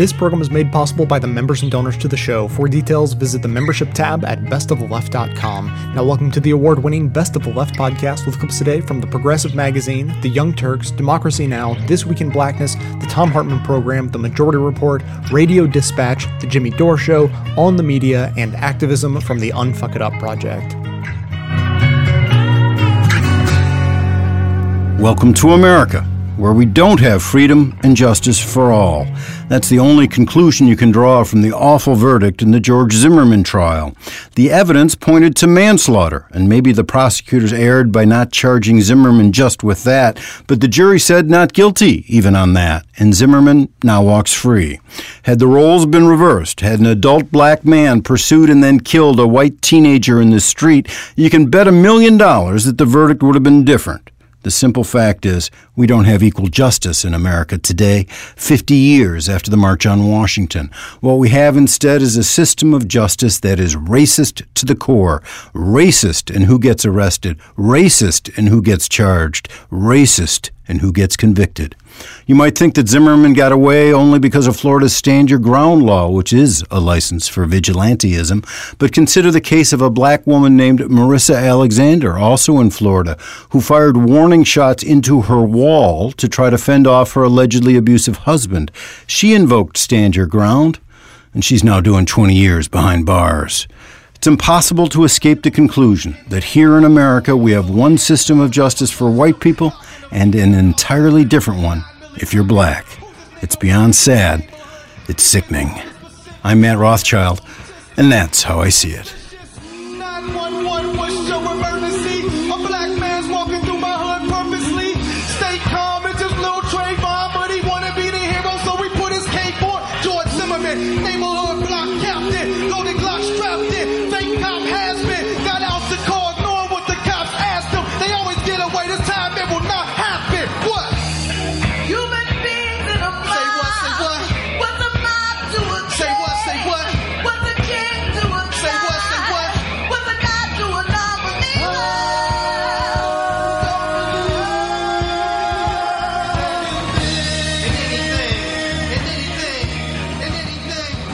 This program is made possible by the members and donors to the show. For details, visit the membership tab at bestoftheleft.com. Now, welcome to the award winning Best of the Left podcast with clips today from the Progressive Magazine, The Young Turks, Democracy Now!, This Week in Blackness, The Thom Hartmann Program, The Majority Report, Radio Dispatch, The Jimmy Dore Show, On the Media, and Activism from the Unfuck It Up Project. Welcome to America where we don't have freedom and justice for all. That's the only conclusion you can draw from the awful verdict in the George Zimmerman trial. The evidence pointed to manslaughter, and maybe the prosecutors erred by not charging Zimmerman just with that, but the jury said not guilty even on that, and Zimmerman now walks free. Had the roles been reversed, had an adult black man pursued and then killed a white teenager in the street, you can bet a million dollars that the verdict would have been different. The simple fact is, we don't have equal justice in America today, 50 years after the March on Washington. What we have instead is a system of justice that is racist to the core. Racist in who gets arrested, racist in who gets charged, racist in who gets convicted. You might think that Zimmerman got away only because of Florida's Stand Your Ground law, which is a license for vigilanteism, but consider the case of a black woman named Marissa Alexander, also in Florida, who fired warning shots into her wall to try to fend off her allegedly abusive husband. She invoked Stand Your Ground, and she's now doing 20 years behind bars. It's impossible to escape the conclusion that here in America we have one system of justice for white people and an entirely different one if you're black. It's beyond sad, it's sickening. I'm Matt Rothschild, and that's how I see it.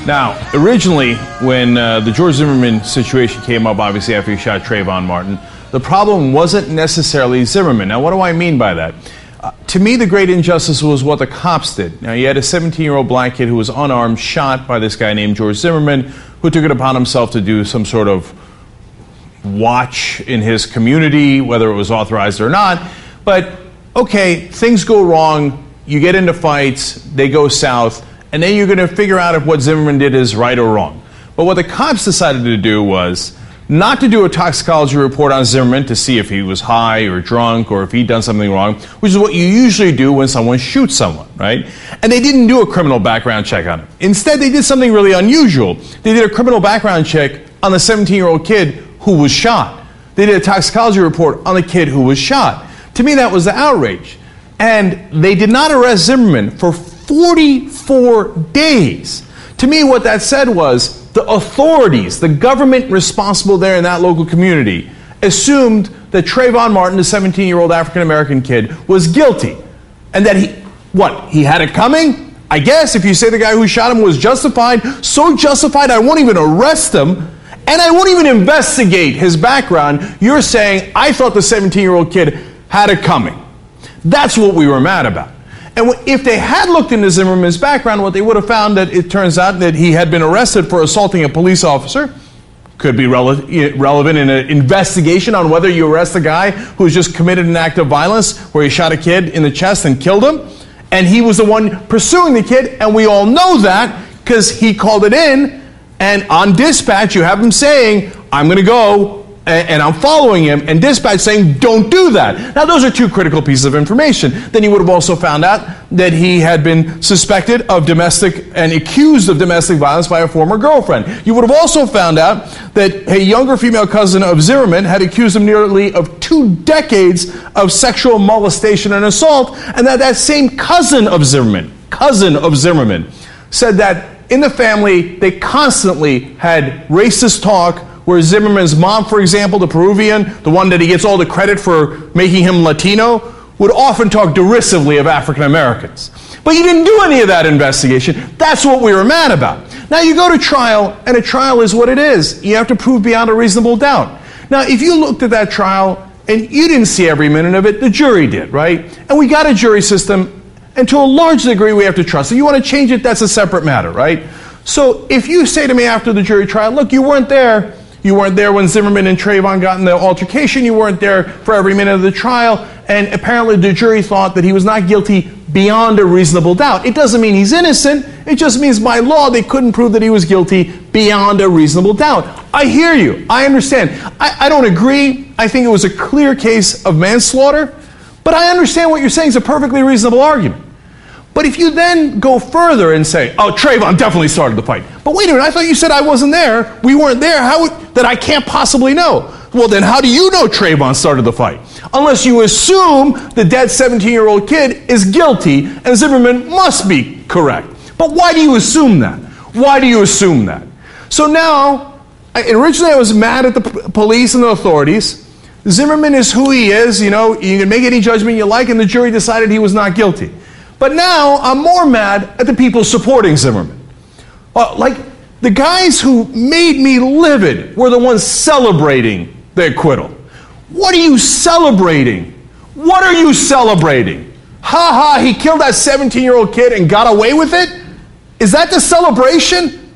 Now, originally, when uh, the George Zimmerman situation came up, obviously after he shot Trayvon Martin, the problem wasn't necessarily Zimmerman. Now, what do I mean by that? Uh, to me, the great injustice was what the cops did. Now, you had a 17 year old black kid who was unarmed, shot by this guy named George Zimmerman, who took it upon himself to do some sort of watch in his community, whether it was authorized or not. But, okay, things go wrong, you get into fights, they go south and then you're going to figure out if what Zimmerman did is right or wrong. But what the cops decided to do was not to do a toxicology report on Zimmerman to see if he was high or drunk or if he'd done something wrong, which is what you usually do when someone shoots someone, right? And they didn't do a criminal background check on him. Instead, they did something really unusual. They did a criminal background check on the 17 year old kid who was shot. They did a toxicology report on the kid who was shot. To me, that was the outrage. And they did not arrest Zimmerman for 44 days. To me, what that said was the authorities, the government responsible there in that local community, assumed that Trayvon Martin, the 17 year old African American kid, was guilty. And that he, what, he had it coming? I guess if you say the guy who shot him was justified, so justified I won't even arrest him and I won't even investigate his background, you're saying I thought the 17 year old kid had it coming. That's what we were mad about. And if they had looked into Zimmerman's background, what they would have found that it turns out that he had been arrested for assaulting a police officer. Could be rele- relevant in an investigation on whether you arrest a guy who's just committed an act of violence where he shot a kid in the chest and killed him. And he was the one pursuing the kid, and we all know that because he called it in. And on dispatch, you have him saying, I'm going to go and I'm following him, and dispatch saying, don't do that. Now, those are two critical pieces of information. Then he would have also found out that he had been suspected of domestic and accused of domestic violence by a former girlfriend. You would have also found out that a younger female cousin of Zimmerman had accused him nearly of two decades of sexual molestation and assault, and that that same cousin of Zimmerman, cousin of Zimmerman, said that in the family they constantly had racist talk where Zimmerman's mom, for example, the Peruvian, the one that he gets all the credit for making him Latino, would often talk derisively of African Americans. But you didn't do any of that investigation. That's what we were mad about. Now you go to trial, and a trial is what it is. You have to prove beyond a reasonable doubt. Now, if you looked at that trial and you didn't see every minute of it, the jury did, right? And we got a jury system, and to a large degree, we have to trust it. You want to change it, that's a separate matter, right? So if you say to me after the jury trial, look, you weren't there, you weren't there when Zimmerman and Trayvon got in the altercation. You weren't there for every minute of the trial. And apparently the jury thought that he was not guilty beyond a reasonable doubt. It doesn't mean he's innocent. It just means by law they couldn't prove that he was guilty beyond a reasonable doubt. I hear you. I understand. I, I don't agree. I think it was a clear case of manslaughter. But I understand what you're saying is a perfectly reasonable argument. But if you then go further and say, oh, Trayvon definitely started the fight. But wait a minute, I thought you said I wasn't there. We weren't there. How would, that I can't possibly know. Well, then how do you know Trayvon started the fight? Unless you assume the dead 17 year old kid is guilty and Zimmerman must be correct. But why do you assume that? Why do you assume that? So now, originally I was mad at the police and the authorities. Zimmerman is who he is, you know, you can make any judgment you like, and the jury decided he was not guilty. But now I'm more mad at the people supporting Zimmerman. Uh, like, the guys who made me livid were the ones celebrating the acquittal. What are you celebrating? What are you celebrating? Ha ha, he killed that 17 year old kid and got away with it? Is that the celebration?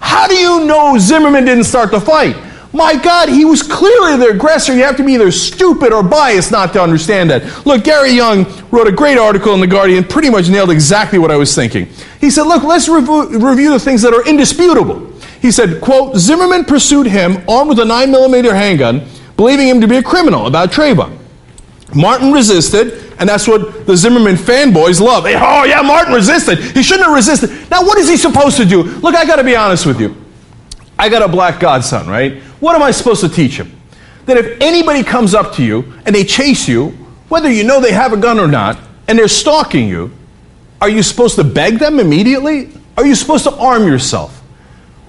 How do you know Zimmerman didn't start the fight? My God, he was clearly the aggressor. You have to be either stupid or biased not to understand that. Look, Gary Younge wrote a great article in The Guardian, pretty much nailed exactly what I was thinking. He said, look, let's review, the things that are indisputable. He said, quote, Zimmerman pursued him armed with a 9mm handgun, believing him to be a criminal about Trayvon. Martin resisted, and that's what the Zimmerman fanboys love. Oh, yeah, Martin resisted. He shouldn't have resisted. Now, what is he supposed to do? Look, I got to be honest with you. I got a black godson, right? What am I supposed to teach him? That if anybody comes up to you and they chase you, whether you know they have a gun or not, and they're stalking you, are you supposed to beg them immediately? Are you supposed to arm yourself?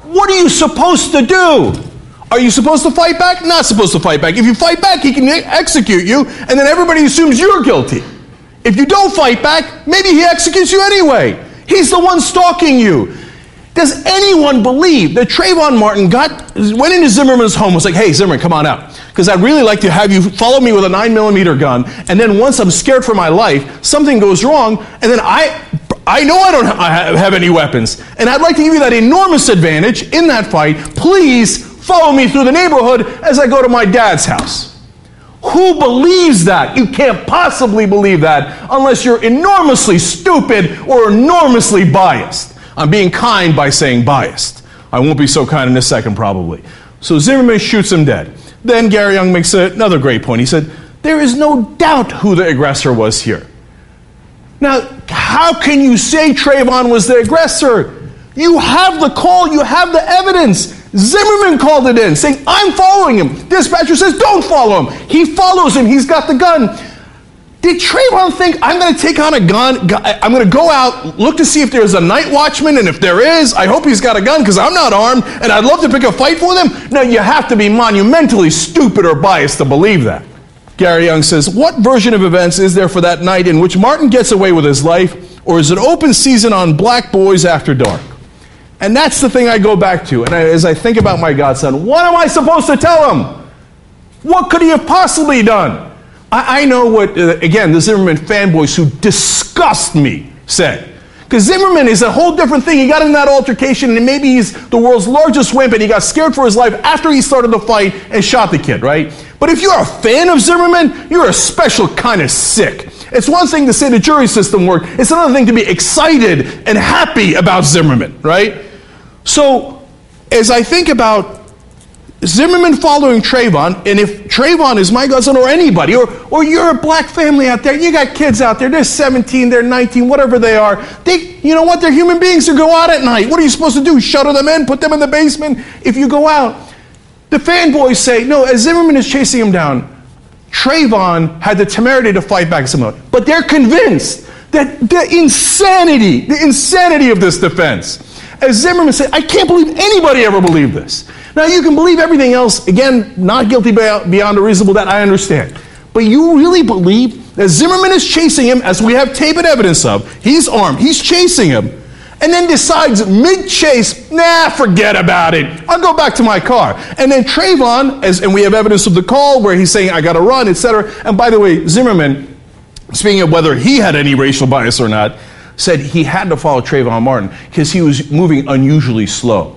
What are you supposed to do? Are you supposed to fight back? Not supposed to fight back. If you fight back, he can execute you, and then everybody assumes you're guilty. If you don't fight back, maybe he executes you anyway. He's the one stalking you. Does anyone believe that Trayvon Martin got went into Zimmerman's home was like, "Hey Zimmerman, come on out, because I'd really like to have you follow me with a nine millimeter gun, and then once I'm scared for my life, something goes wrong, and then I." I know I don't have any weapons, and I'd like to give you that enormous advantage in that fight. Please follow me through the neighborhood as I go to my dad's house. Who believes that? You can't possibly believe that unless you're enormously stupid or enormously biased. I'm being kind by saying biased. I won't be so kind in a second, probably. So Zimmerman shoots him dead. Then Gary Younge makes another great point. He said, There is no doubt who the aggressor was here. Now, how can you say Trayvon was the aggressor? You have the call, you have the evidence. Zimmerman called it in, saying, I'm following him. Dispatcher says, Don't follow him. He follows him, he's got the gun. Did Trayvon think I'm going to take on a gun? I'm going to go out, look to see if there's a night watchman, and if there is, I hope he's got a gun because I'm not armed, and I'd love to pick a fight for them? No, you have to be monumentally stupid or biased to believe that. Gary Younge says, What version of events is there for that night in which Martin gets away with his life, or is it open season on black boys after dark? And that's the thing I go back to. And I, as I think about my godson, what am I supposed to tell him? What could he have possibly done? I, I know what, uh, again, the Zimmerman fanboys who disgust me said. Because Zimmerman is a whole different thing. He got in that altercation, and maybe he's the world's largest wimp, and he got scared for his life after he started the fight and shot the kid, right? But if you're a fan of Zimmerman, you're a special kind of sick. It's one thing to say the jury system worked, it's another thing to be excited and happy about Zimmerman, right? So, as I think about Zimmerman following Trayvon, and if Trayvon is my cousin or anybody, or, or you're a black family out there, you got kids out there, they're 17, they're 19, whatever they are, they, you know what, they're human beings who go out at night. What are you supposed to do? Shutter them in, put them in the basement if you go out? The fanboys say, no, as Zimmerman is chasing him down, Trayvon had the temerity to fight back somehow. But they're convinced that the insanity, the insanity of this defense. As Zimmerman said, I can't believe anybody ever believed this. Now, you can believe everything else. Again, not guilty beyond a reasonable doubt, I understand. But you really believe that Zimmerman is chasing him, as we have tape and evidence of. He's armed, he's chasing him, and then decides mid chase, nah, forget about it. I'll go back to my car. And then Trayvon, as, and we have evidence of the call where he's saying, I gotta run, etc. And by the way, Zimmerman, speaking of whether he had any racial bias or not, said he had to follow Trayvon Martin because he was moving unusually slow.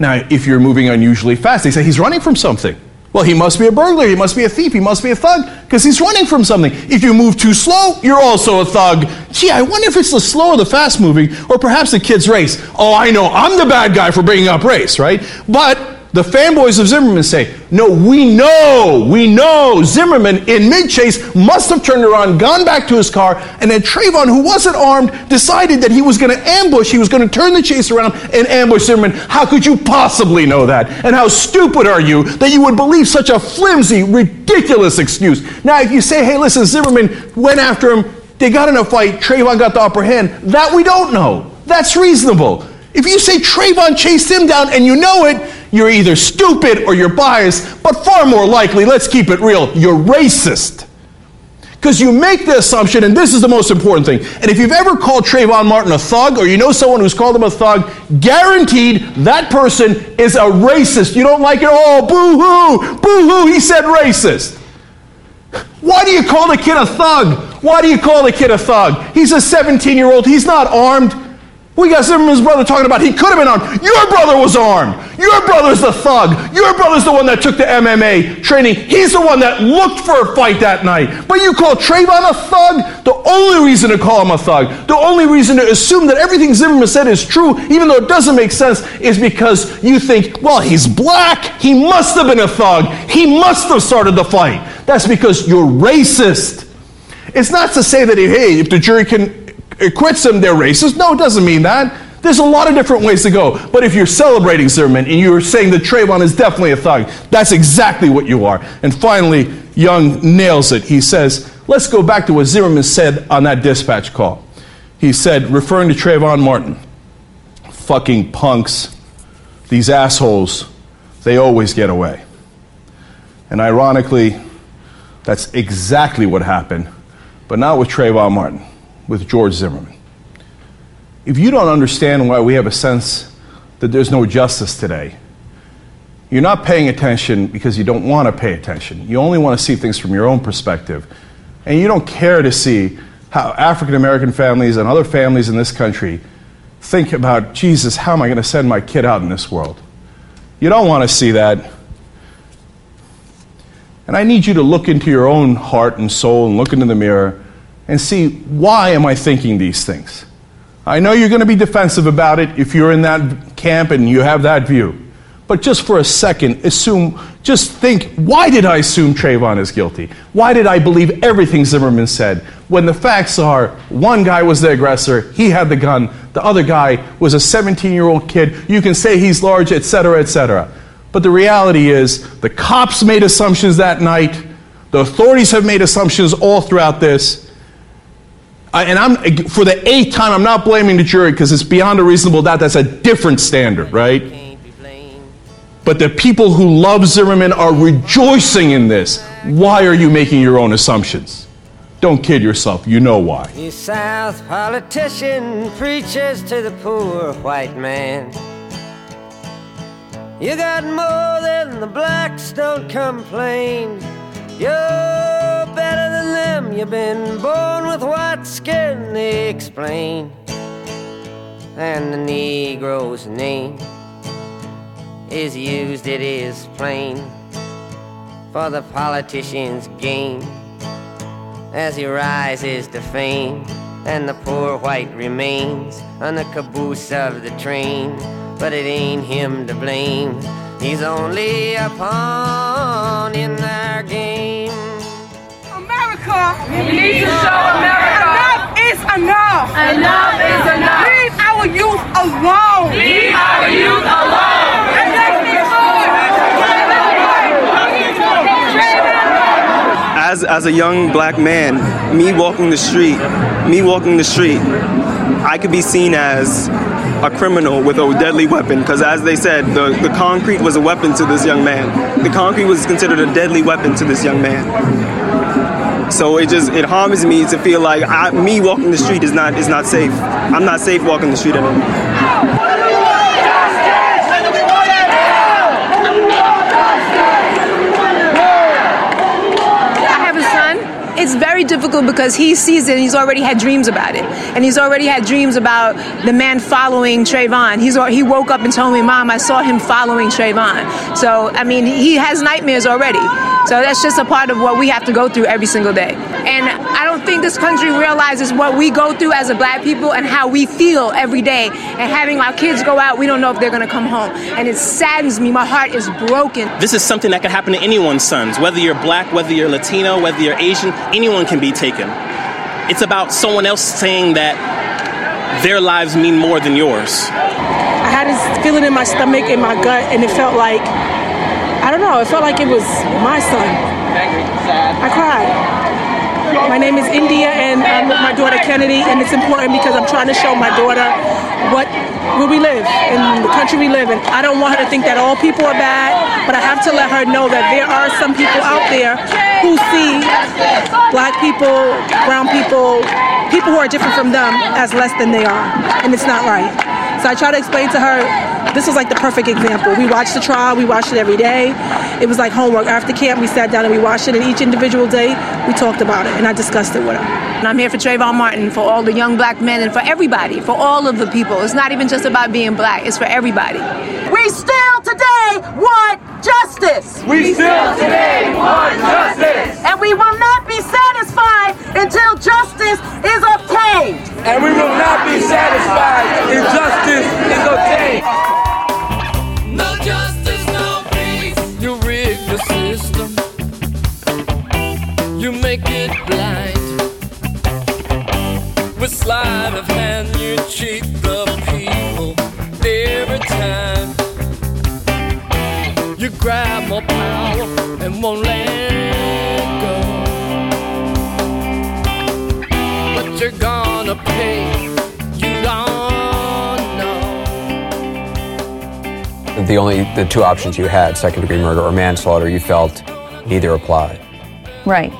Now, if you're moving unusually fast, they say he's running from something. Well, he must be a burglar, he must be a thief, he must be a thug, because he's running from something. If you move too slow, you're also a thug. Gee, I wonder if it's the slow or the fast moving, or perhaps the kid's race. Oh, I know, I'm the bad guy for bringing up race, right? But the fanboys of Zimmerman say, no, we know, we know Zimmerman in mid chase must have turned around, gone back to his car, and then Trayvon, who wasn't armed, decided that he was going to ambush, he was going to turn the chase around and ambush Zimmerman. How could you possibly know that? And how stupid are you that you would believe such a flimsy, ridiculous excuse? Now, if you say, hey, listen, Zimmerman went after him, they got in a fight, Trayvon got the upper hand, that we don't know. That's reasonable. If you say Trayvon chased him down and you know it, you're either stupid or you're biased, but far more likely, let's keep it real, you're racist. Because you make the assumption, and this is the most important thing, and if you've ever called Trayvon Martin a thug, or you know someone who's called him a thug, guaranteed that person is a racist. You don't like it? Oh, boo hoo, boo hoo, he said racist. Why do you call the kid a thug? Why do you call the kid a thug? He's a 17 year old, he's not armed. We got Zimmerman's brother talking about he could have been armed. Your brother was armed. Your brother's the thug. Your brother's the one that took the MMA training. He's the one that looked for a fight that night. But you call Trayvon a thug? The only reason to call him a thug, the only reason to assume that everything Zimmerman said is true, even though it doesn't make sense, is because you think, well, he's black. He must have been a thug. He must have started the fight. That's because you're racist. It's not to say that, hey, if the jury can acquits them, they're racist. No, it doesn't mean that. There's a lot of different ways to go. But if you're celebrating Zimmerman and you're saying that Trayvon is definitely a thug, that's exactly what you are. And finally, Younge nails it. He says, let's go back to what Zimmerman said on that dispatch call. He said, referring to Trayvon Martin, fucking punks, these assholes, they always get away. And ironically, that's exactly what happened, but not with Trayvon Martin with George Zimmerman. If you don't understand why we have a sense that there's no justice today, you're not paying attention because you don't want to pay attention. You only want to see things from your own perspective. And you don't care to see how African American families and other families in this country think about, Jesus, how am I going to send my kid out in this world? You don't want to see that. And I need you to look into your own heart and soul and look into the mirror and see why am I thinking these things? I know you're going to be defensive about it if you're in that camp and you have that view. But just for a second, assume, just think, why did I assume Trayvon is guilty? Why did I believe everything Zimmerman said? When the facts are, one guy was the aggressor, he had the gun, the other guy was a 17 year old kid, you can say he's large, etc., etc. But the reality is, the cops made assumptions that night, the authorities have made assumptions all throughout this. I, and I'm for the eighth time, I'm not blaming the jury because it's beyond a reasonable doubt. That's a different standard, right? But the people who love Zimmerman are rejoicing in this. Why are you making your own assumptions? Don't kid yourself. You know why. You South politician preaches to the poor white man. You got more than the blacks, don't complain. You're better you've been born with white skin, they explain. And the Negro's name is used, it is plain, for the politician's gain as he rises to fame. And the poor white remains on the caboose of the train, but it ain't him to blame. He's only a pawn in their game. America, we need to show America enough is enough. Enough is enough. Leave our youth alone. Leave our youth alone. And let me As, as a young black man, me walking the street, me walking the street, I could be seen as a criminal with a deadly weapon because as they said the, the concrete was a weapon to this young man the concrete was considered a deadly weapon to this young man So it just it harms me to feel like I, me walking the street is not is not safe. I'm not safe walking the street anymore. I have a son. It's very difficult because he sees it and he's already had dreams about it. And he's already had dreams about the man following Trayvon. He's, he woke up and told me, Mom, I saw him following Trayvon. So, I mean, he has nightmares already. So that's just a part of what we have to go through every single day. And I don't think this country realizes what we go through as a black people and how we feel every day. And having our kids go out, we don't know if they're going to come home. And it saddens me. My heart is broken. This is something that could happen to anyone's sons, whether you're black, whether you're Latino, whether you're Asian, anyone can be taken. It's about someone else saying that their lives mean more than yours. I had this feeling in my stomach, in my gut, and it felt like I don't know. It felt like it was my son. I cried. My name is India, and I'm with my daughter Kennedy, and it's important because I'm trying to show my daughter what where we live in the country we live in. I don't want her to think that all people are bad, but I have to let her know that there are some people out there who see black people, brown people, people who are different from them as less than they are, and it's not right. So I try to explain to her this was like the perfect example. We watched the trial, we watched it every day. It was like homework. After camp, we sat down and we watched it, and each individual day, we talked about it, and I discussed it with her. And I'm here for Trayvon Martin, for all the young black men, and for everybody, for all of the people. It's not even just about being black, it's for everybody. We still today want justice. We still today want justice. And we will not be satisfied until justice is obtained. And we will not be satisfied until justice is obtained. No justice, no peace. You rig the system. You make it blind. With sleight of hand, you cheat the people every time. You grab more power and won't let go. But you're gonna pay. You don't know. The only the two options you had, second degree murder or manslaughter, you felt neither applied. Right.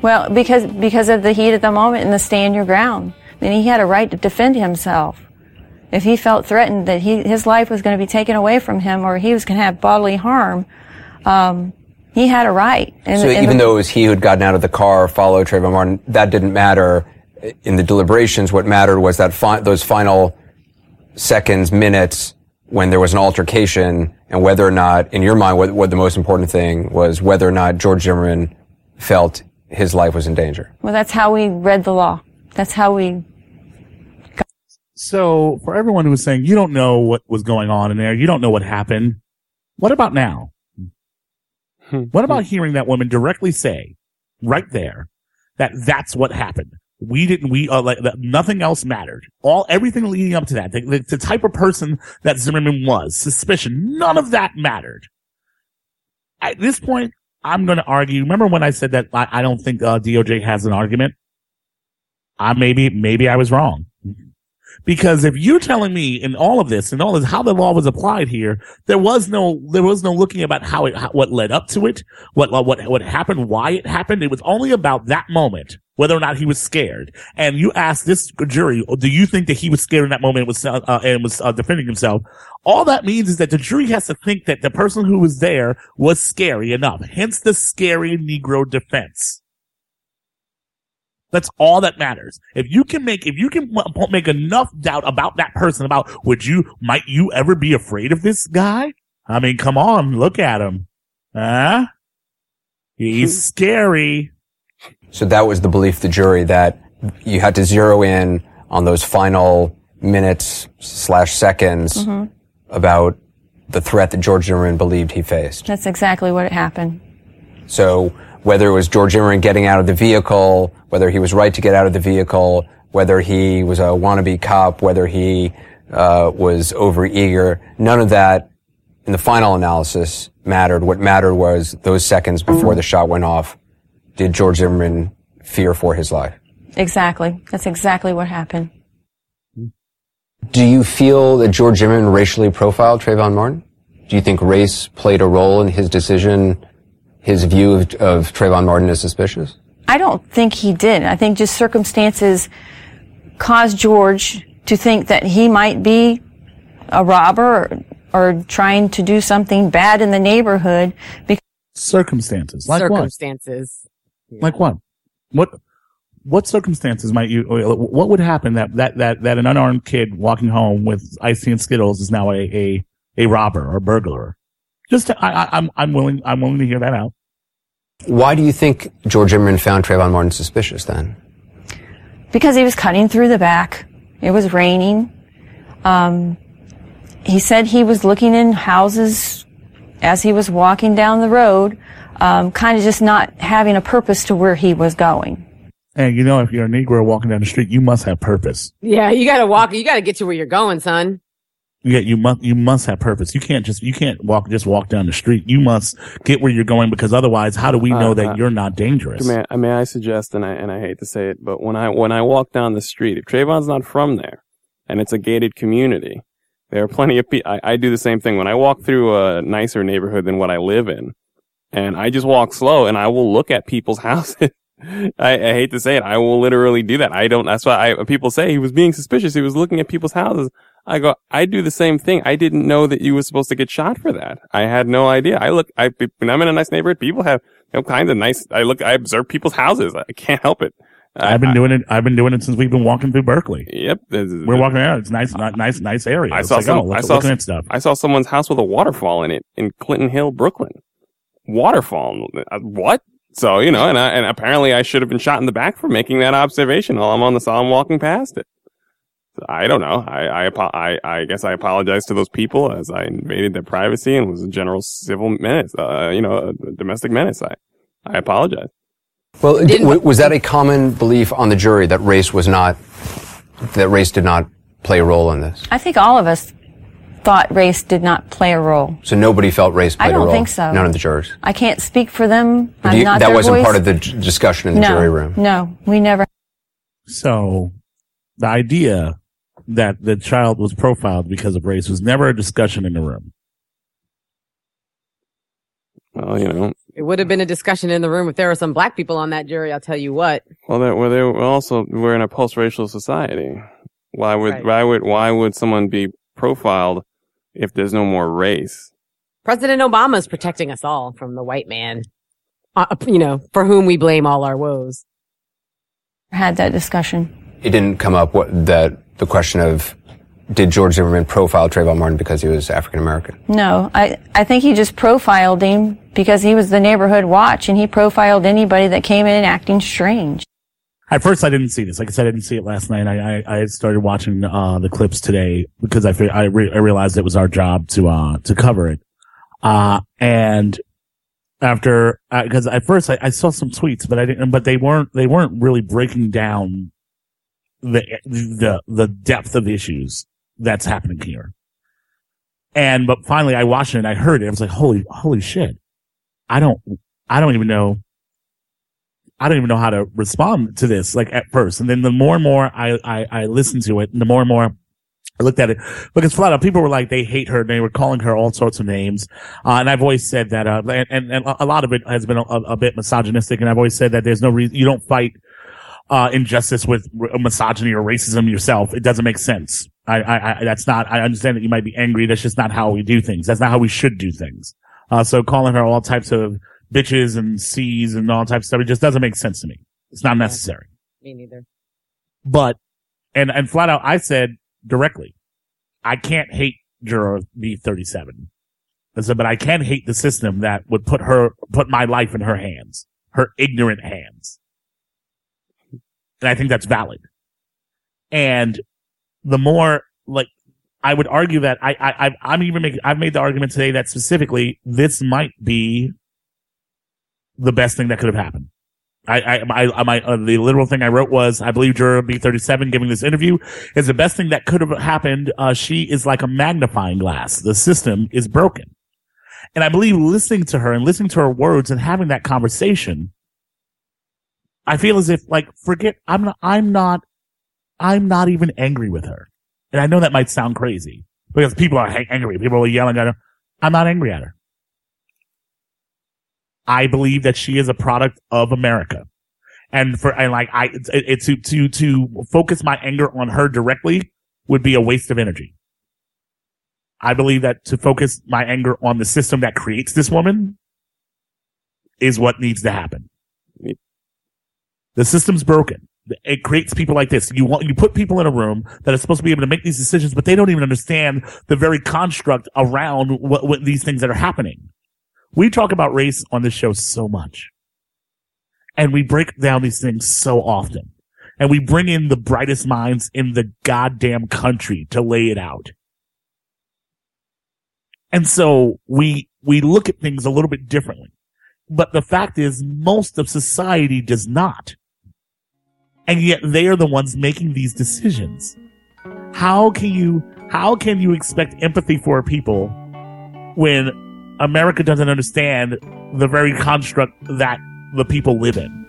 Well, because because of the heat of the moment and the stand your ground. Then he had a right to defend himself. If he felt threatened that he, his life was going to be taken away from him or he was going to have bodily harm, um, he had a right. And, so even the, though it was he who had gotten out of the car, followed Trayvon Martin, that didn't matter in the deliberations. What mattered was that fi- those final seconds, minutes when there was an altercation and whether or not, in your mind, what, what the most important thing was whether or not George Zimmerman felt his life was in danger. Well, that's how we read the law. That's how we so for everyone who was saying you don't know what was going on in there, you don't know what happened. What about now? Hmm. what about hearing that woman directly say right there that that's what happened? We didn't, we, uh, like, that nothing else mattered. All, everything leading up to that, the, the, the type of person that Zimmerman was, suspicion, none of that mattered. At this point, I'm going to argue. Remember when I said that I, I don't think uh, DOJ has an argument? I maybe maybe I was wrong. Because if you're telling me in all of this and all this, how the law was applied here, there was no, there was no looking about how it, how, what led up to it, what, what, what happened, why it happened. It was only about that moment, whether or not he was scared. And you ask this jury, do you think that he was scared in that moment and was, uh, and was uh, defending himself? All that means is that the jury has to think that the person who was there was scary enough. Hence the scary Negro defense. That's all that matters. If you can make, if you can make enough doubt about that person, about would you, might you ever be afraid of this guy? I mean, come on, look at him. Huh? He's scary. So that was the belief of the jury that you had to zero in on those final minutes slash seconds mm-hmm. about the threat that George Zimmerman believed he faced. That's exactly what happened. So whether it was George Zimmerman getting out of the vehicle, whether he was right to get out of the vehicle, whether he was a wannabe cop, whether he uh, was overeager, none of that in the final analysis mattered. What mattered was those seconds before the shot went off. Did George Zimmerman fear for his life? Exactly. That's exactly what happened. Do you feel that George Zimmerman racially profiled Trayvon Martin? Do you think race played a role in his decision his view of, of Trayvon Martin as suspicious? I don't think he did. I think just circumstances caused George to think that he might be a robber or, or trying to do something bad in the neighborhood because Circumstances. Like what? Circumstances. Like what? What what circumstances might you what would happen that that that, that an unarmed kid walking home with icy and skittles is now a a, a robber or burglar? Just to, I, I, I'm I'm willing I'm willing to hear that out. Why do you think George Zimmerman found Trayvon Martin suspicious then? because he was cutting through the back. It was raining. Um, he said he was looking in houses as he was walking down the road, um, kind of just not having a purpose to where he was going. And you know, if you're a Negro walking down the street, you must have purpose. Yeah, you gotta walk. You gotta get to where you're going, son. Yeah, you must you must have purpose. You can't just you can't walk just walk down the street. You must get where you're going because otherwise, how do we know Uh, that uh, you're not dangerous? May, I- may I suggest, and I and I hate to say it, but when I when I walk down the street, if Trayvon's not from there, and it's a gated community, there are plenty of people. I, I do the same thing when I walk through a nicer neighborhood than what I live in, and I just walk slow, and I will look at people's houses. I, I hate to say it, I will literally do that. I don't. That's why I, people say he was being suspicious. He was looking at people's houses. I go, I do the same thing. I didn't know that you were supposed to get shot for that. I had no idea. I look, I, when I'm in a nice neighborhood, people have all kinds of nice, I look, I observe people's houses. I can't help it. I've been doing it. I've been doing it since we've been walking through Berkeley. Yep, we're walking around. It's nice, not nice, nice area. I It's saw like, some, oh, look, I saw looking some, at stuff. I saw someone's house with a waterfall in it in Clinton Hill, Brooklyn. Waterfall. Uh, What? So, you know, and I, and apparently I should have been shot in the back for making that observation while I'm on the I'm walking past it. So I don't know. I, I, I, I guess I apologize to those people as I invaded their privacy and was a general civil menace, uh, you know, a domestic menace. I, I apologize. Well, d- w- was that a common belief on the jury that race was not, that race did not play a role in this? I think all of us thought race did not play a role. So nobody felt race I played a don't think so. None of the jurors? I can't speak for them. I'm you- not that their wasn't voice. part of the d- discussion in the no, jury room? No, we never. So, the idea that the child was profiled because of race was never a discussion in the room. Well, you know, It would have been a discussion in the room if there were some black people on that jury. I'll tell you what. well, there, well, there we're also, we're in a post-racial society. Why would, Right. why would, why would someone be profiled if there's no more race? President Obama is protecting us all from the white man, uh, you know, for whom we blame all our woes. Had that discussion. It didn't come up what, that, the question of, did George Zimmerman profile Trayvon Martin because he was African American? No, I, I think he just profiled him because he was the neighborhood watch and he profiled anybody that came in acting strange. At first, I didn't see this. Like I said, I didn't see it last night. I I, I started watching uh, the clips today because I I, re- I realized it was our job to uh to cover it. Uh and after because at first I, I saw some tweets, but I didn't. But they weren't they weren't really breaking down the the the depth of issues that's happening here. And but finally, I watched it and I heard it. I was like, holy holy shit! I don't I don't even know I don't even know how to respond to this, like at first. And then the more and more I, I, I listened to it, and the more and more I looked at it, because flat out people were like, they hate her, and they were calling her all sorts of names. Uh, and I've always said that, uh, and, and, and a lot of it has been a, a bit misogynistic, and I've always said that there's no reason, you don't fight, uh, injustice with r- misogyny or racism yourself. It doesn't make sense. I, I, I, that's not, I understand that you might be angry. That's just not how we do things. That's not how we should do things. Uh, so calling her all types of bitches and C's and all types of stuff, it just doesn't make sense to me. It's not necessary. Me neither. But, and, and flat out, I said directly, I can't hate juror B37. I said, but I can hate the system that would put her, put my life in her hands, her ignorant hands. And I think that's valid. And the more, like, I would argue that I, I, I'm even making, I've made the argument today that specifically this might be the best thing that could have happened. I, I, I, my, uh, the literal thing I wrote was, I believe juror B37 giving this interview is the best thing that could have happened. Uh, she is like a magnifying glass. The system is broken. And I believe listening to her and listening to her words and having that conversation, I feel as if like, forget, I'm not, I'm not, I'm not even angry with her. And I know that might sound crazy because people are angry. People are yelling at her. I'm not angry at her. I believe that she is a product of America. And for, and like, I, it's, it's to, to, to focus my anger on her directly would be a waste of energy. I believe that to focus my anger on the system that creates this woman is what needs to happen. The system's broken. It creates people like this. You want, you put people in a room that are supposed to be able to make these decisions, but they don't even understand the very construct around what, what these things that are happening. We talk about race on this show so much. And we break down these things so often. And we bring in the brightest minds in the goddamn country to lay it out. And so we, we look at things a little bit differently. But the fact is most of society does not. And yet they are the ones making these decisions. How can you, how can you expect empathy for people when America doesn't understand the very construct that the people live in?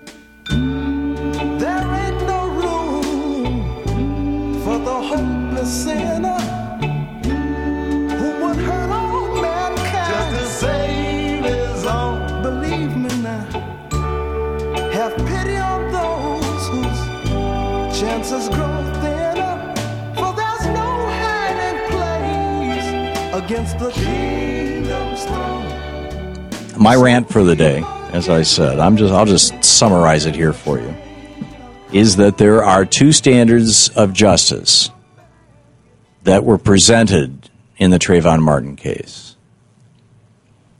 Against the kingdom's throne. My rant for the day, as I said, I'm just I'll just summarize it here for you. Is that there are two standards of justice that were presented in the Trayvon Martin case.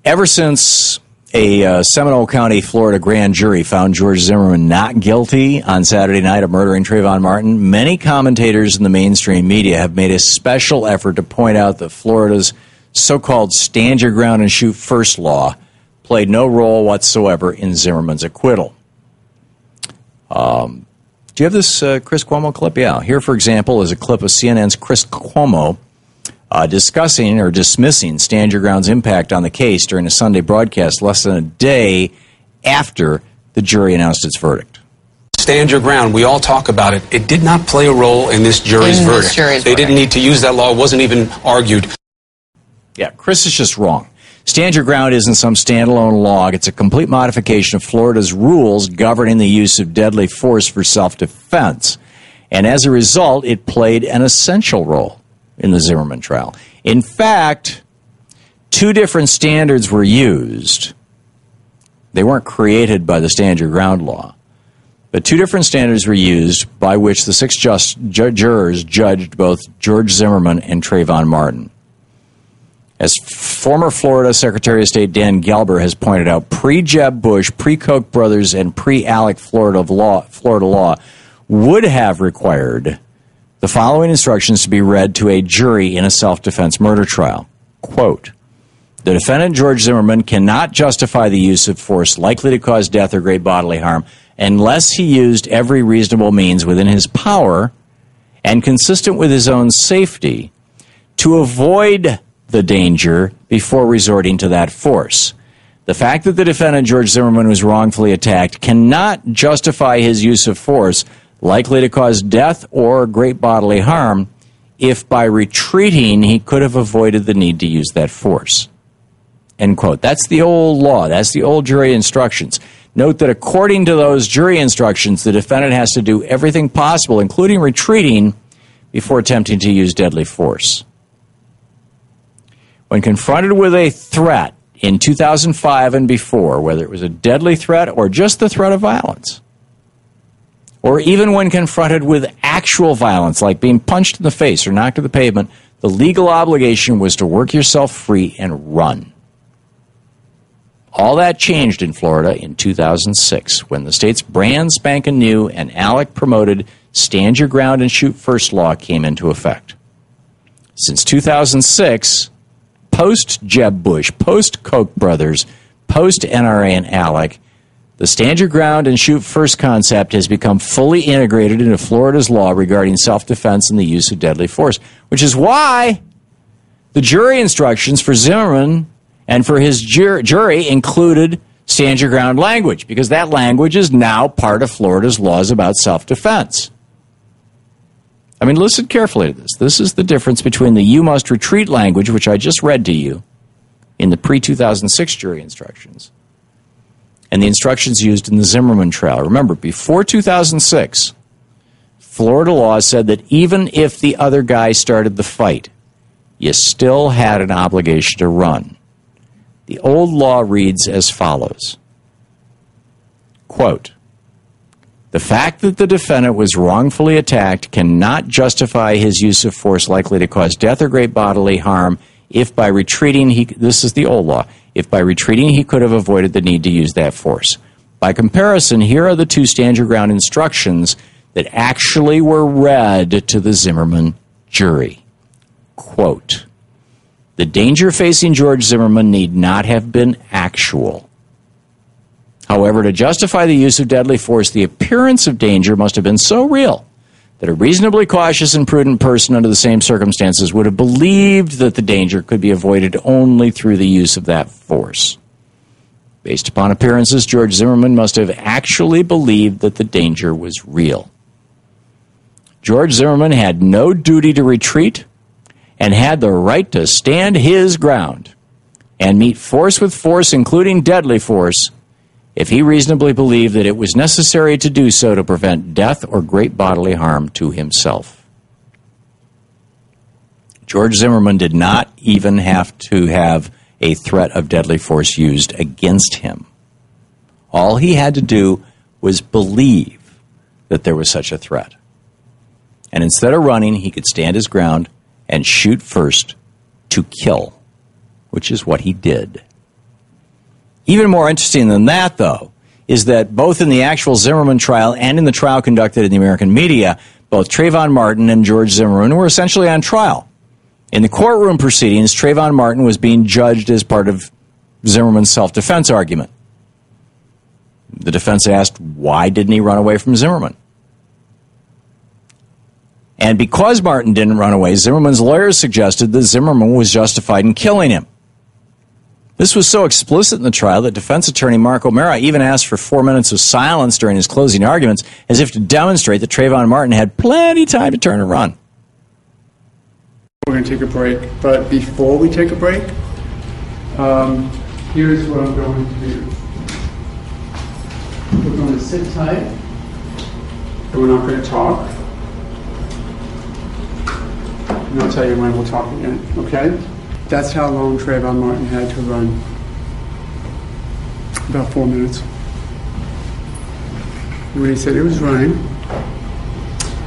Ever since a uh, Seminole County, Florida grand jury found George Zimmerman not guilty on Saturday night of murdering Trayvon Martin, many commentators in the mainstream media have made a special effort to point out that Florida's so called stand your ground and shoot first law played no role whatsoever in Zimmerman's acquittal. Um, do you have this uh, Chris Cuomo clip? Yeah. Here, for example, is a clip of CNN's Chris Cuomo uh, discussing or dismissing Stand Your Ground's impact on the case during a Sunday broadcast less than a day after the jury announced its verdict. Stand your ground. We all talk about it. It did not play a role in this jury's In this verdict. jury's they didn't need to use that law. It wasn't even argued. Yeah, Chris is just wrong. Stand Your Ground isn't some standalone log. It's a complete modification of Florida's rules governing the use of deadly force for self defense. And as a result, it played an essential role in the Zimmerman trial. In fact, two different standards were used. They weren't created by the Stand Your Ground law, but two different standards were used by which the six just, ju- jurors judged both George Zimmerman and Trayvon Martin. As former Florida Secretary of State Dan Gelber has pointed out, pre Jeb Bush, pre Koch brothers, and pre ALEC Florida law, Florida law would have required the following instructions to be read to a jury in a self defense murder trial. Quote The defendant, George Zimmerman, cannot justify the use of force likely to cause death or great bodily harm unless he used every reasonable means within his power and consistent with his own safety to avoid the danger before resorting to that force. The fact that the defendant, George Zimmerman, was wrongfully attacked cannot justify his use of force likely to cause death or great bodily harm if by retreating he could have avoided the need to use that force. End quote. That's the old law. That's the old jury instructions. Note that according to those jury instructions, the defendant has to do everything possible, including retreating, before attempting to use deadly force. When confronted with a threat in 2005 and before, whether it was a deadly threat or just the threat of violence, or even when confronted with actual violence, like being punched in the face or knocked to the pavement, the legal obligation was to work yourself free and run. All that changed in Florida in 2006 when the state's brand spanking new and ALEC promoted Stand Your Ground and Shoot First law came into effect. Since 2006, post Jeb Bush, post Koch brothers, post NRA and ALEC, the stand your ground and shoot first concept has become fully integrated into Florida's law regarding self defense and the use of deadly force, which is why the jury instructions for Zimmerman and for his jur- jury included stand your ground language, because that language is now part of Florida's laws about self defense. I mean, listen carefully to this. This is the difference between the you must retreat language, which I just read to you in the pre 2006 jury instructions, and the instructions used in the Zimmerman trial. Remember, before 2006, Florida law said that even if the other guy started the fight, you still had an obligation to run. The old law reads as follows Quote, the fact that the defendant was wrongfully attacked cannot justify his use of force likely to cause death or great bodily harm if by retreating he this is the old law if by retreating he could have avoided the need to use that force. By comparison here are the two stand your ground instructions that actually were read to the zimmerman jury. Quote the danger facing george zimmerman need not have been actual. However, to justify the use of deadly force, the appearance of danger must have been so real that a reasonably cautious and prudent person under the same circumstances would have believed that the danger could be avoided only through the use of that force. Based upon appearances, George Zimmerman must have actually believed that the danger was real. George Zimmerman had no duty to retreat and had the right to stand his ground and meet force with force, including deadly force, if he reasonably believed that it was necessary to do so to prevent death or great bodily harm to himself. George Zimmerman did not even have to have a threat of deadly force used against him. All he had to do was believe that there was such a threat. And instead of running, he could stand his ground and shoot first to kill, which is what he did. Even more interesting than that, though, is that both in the actual Zimmerman trial and in the trial conducted in the American media, both Trayvon Martin and George Zimmerman were essentially on trial. In the courtroom proceedings, Trayvon Martin was being judged as part of Zimmerman's self defense argument. The defense asked, why didn't he run away from Zimmerman? And because Martin didn't run away, Zimmerman's lawyers suggested that Zimmerman was justified in killing him. This was so explicit in the trial that defense attorney Mark O'Mara even asked for four minutes of silence during his closing arguments, as if to demonstrate that Trayvon Martin had plenty of time to turn and run. We're going to take a break, but before we take a break, um, here's what I'm going to do. We're going to sit tight, and we're not going to talk. And I'll tell you when we'll talk again, okay? That's how long Trayvon Martin had to run. About four minutes. When he said he was running,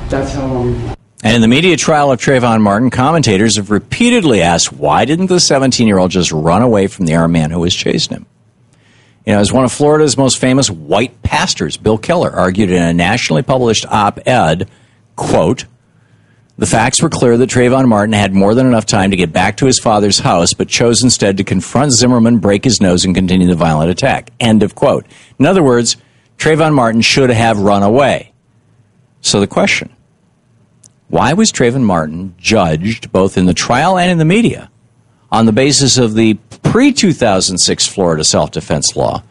that's how long. And in the media trial of Trayvon Martin, commentators have repeatedly asked why didn't the 17 year old just run away from the armed man who was chasing him? You know, as one of Florida's most famous white pastors, Bill Keller, argued in a nationally published op ed, quote, the facts were clear that Trayvon Martin had more than enough time to get back to his father's house, but chose instead to confront Zimmerman, break his nose, and continue the violent attack. End of quote. In other words, Trayvon Martin should have run away. So the question why was Trayvon Martin judged both in the trial and in the media on the basis of the pre 2006 Florida self defense law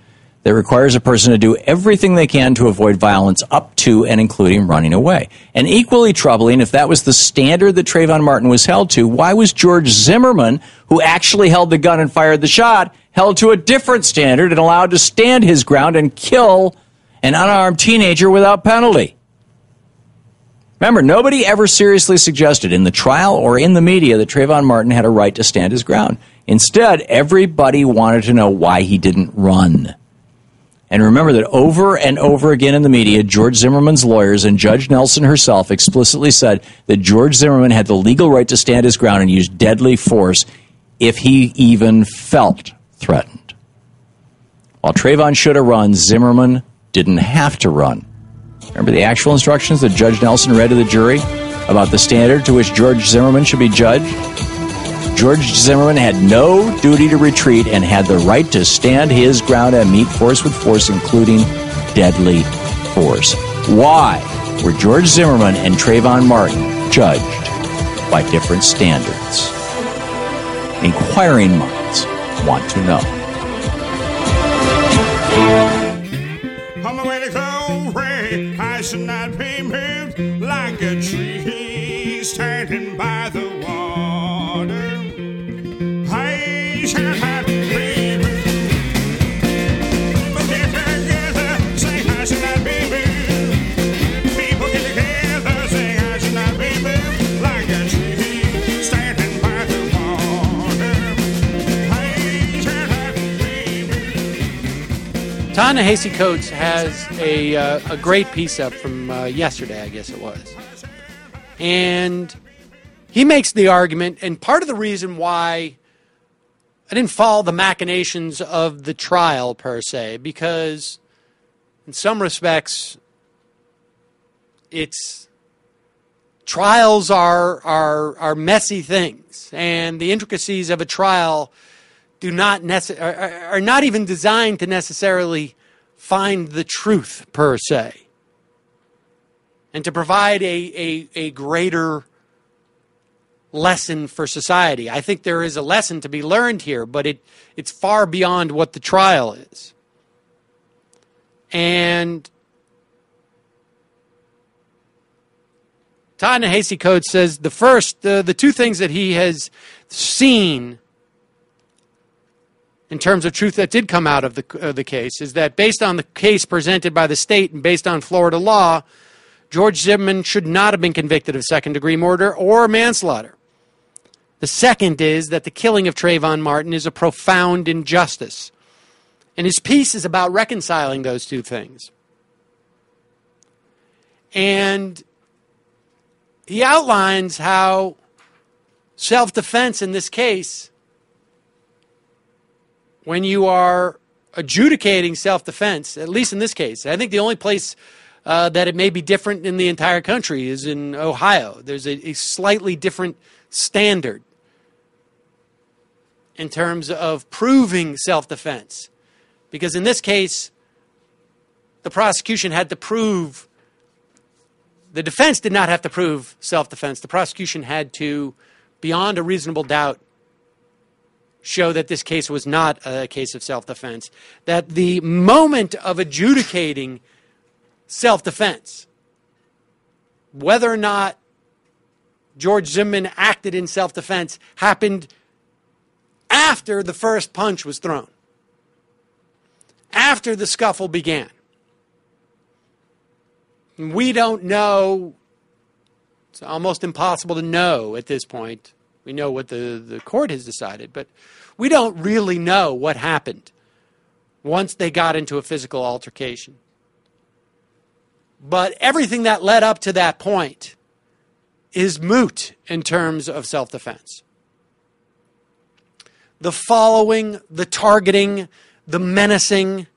that requires a person to do everything they can to avoid violence up to and including running away. And equally troubling, if that was the standard that Trayvon Martin was held to, why was George Zimmerman, who actually held the gun and fired the shot, held to a different standard and allowed to stand his ground and kill an unarmed teenager without penalty? Remember, nobody ever seriously suggested in the trial or in the media that Trayvon Martin had a right to stand his ground. Instead, everybody wanted to know why he didn't run. And remember that over and over again in the media, George Zimmerman's lawyers and Judge Nelson herself explicitly said that George Zimmerman had the legal right to stand his ground and use deadly force if he even felt threatened. While Trayvon should have run, Zimmerman didn't have to run. Remember the actual instructions that Judge Nelson read to the jury about the standard to which George Zimmerman should be judged? George Zimmerman had no duty to retreat and had the right to stand his ground and meet force with force, including deadly force. Why were George Zimmerman and Trayvon Martin judged by different standards? Inquiring minds want to know. I should not be moved like a tree standing by Ta-Nehisi Coates has a, uh, a great piece up from uh, yesterday, I guess it was. And he makes the argument, and part of the reason why I didn't follow the machinations of the trial per se, because in some respects, it's trials are are are messy things, and the intricacies of a trial do not necess- are, are- not even designed to necessarily find the truth per se, and to provide a a, a greater lesson for society. I think there is a lesson to be learned here, but it it's far beyond what the trial is. And Ta-Nehisi Coates says the first, uh, the two things that he has seen in terms of truth that did come out of the, uh, the case is that based on the case presented by the state and based on Florida law, George Zimmerman should not have been convicted of second degree murder or manslaughter. The second is that the killing of Trayvon Martin is a profound injustice. And his piece is about reconciling those two things. And he outlines how self defense in this case, when you are adjudicating self defense, at least in this case, I think the only place uh, that it may be different in the entire country is in Ohio. There's a, a slightly different standard in terms of proving self defense. Because in this case, the prosecution had to prove, the defense did not have to prove self defense. The prosecution had to, beyond a reasonable doubt, show that this case was not a case of self defense. That the moment of adjudicating self defense, whether or not George Zimmerman acted in self defense, happened after the first punch was thrown, after the scuffle began. We don't know, it's almost impossible to know at this point. We know what the, the court has decided, but we don't really know what happened once they got into a physical altercation. But everything that led up to that point is moot in terms of self defense. The following, the targeting, the menacing,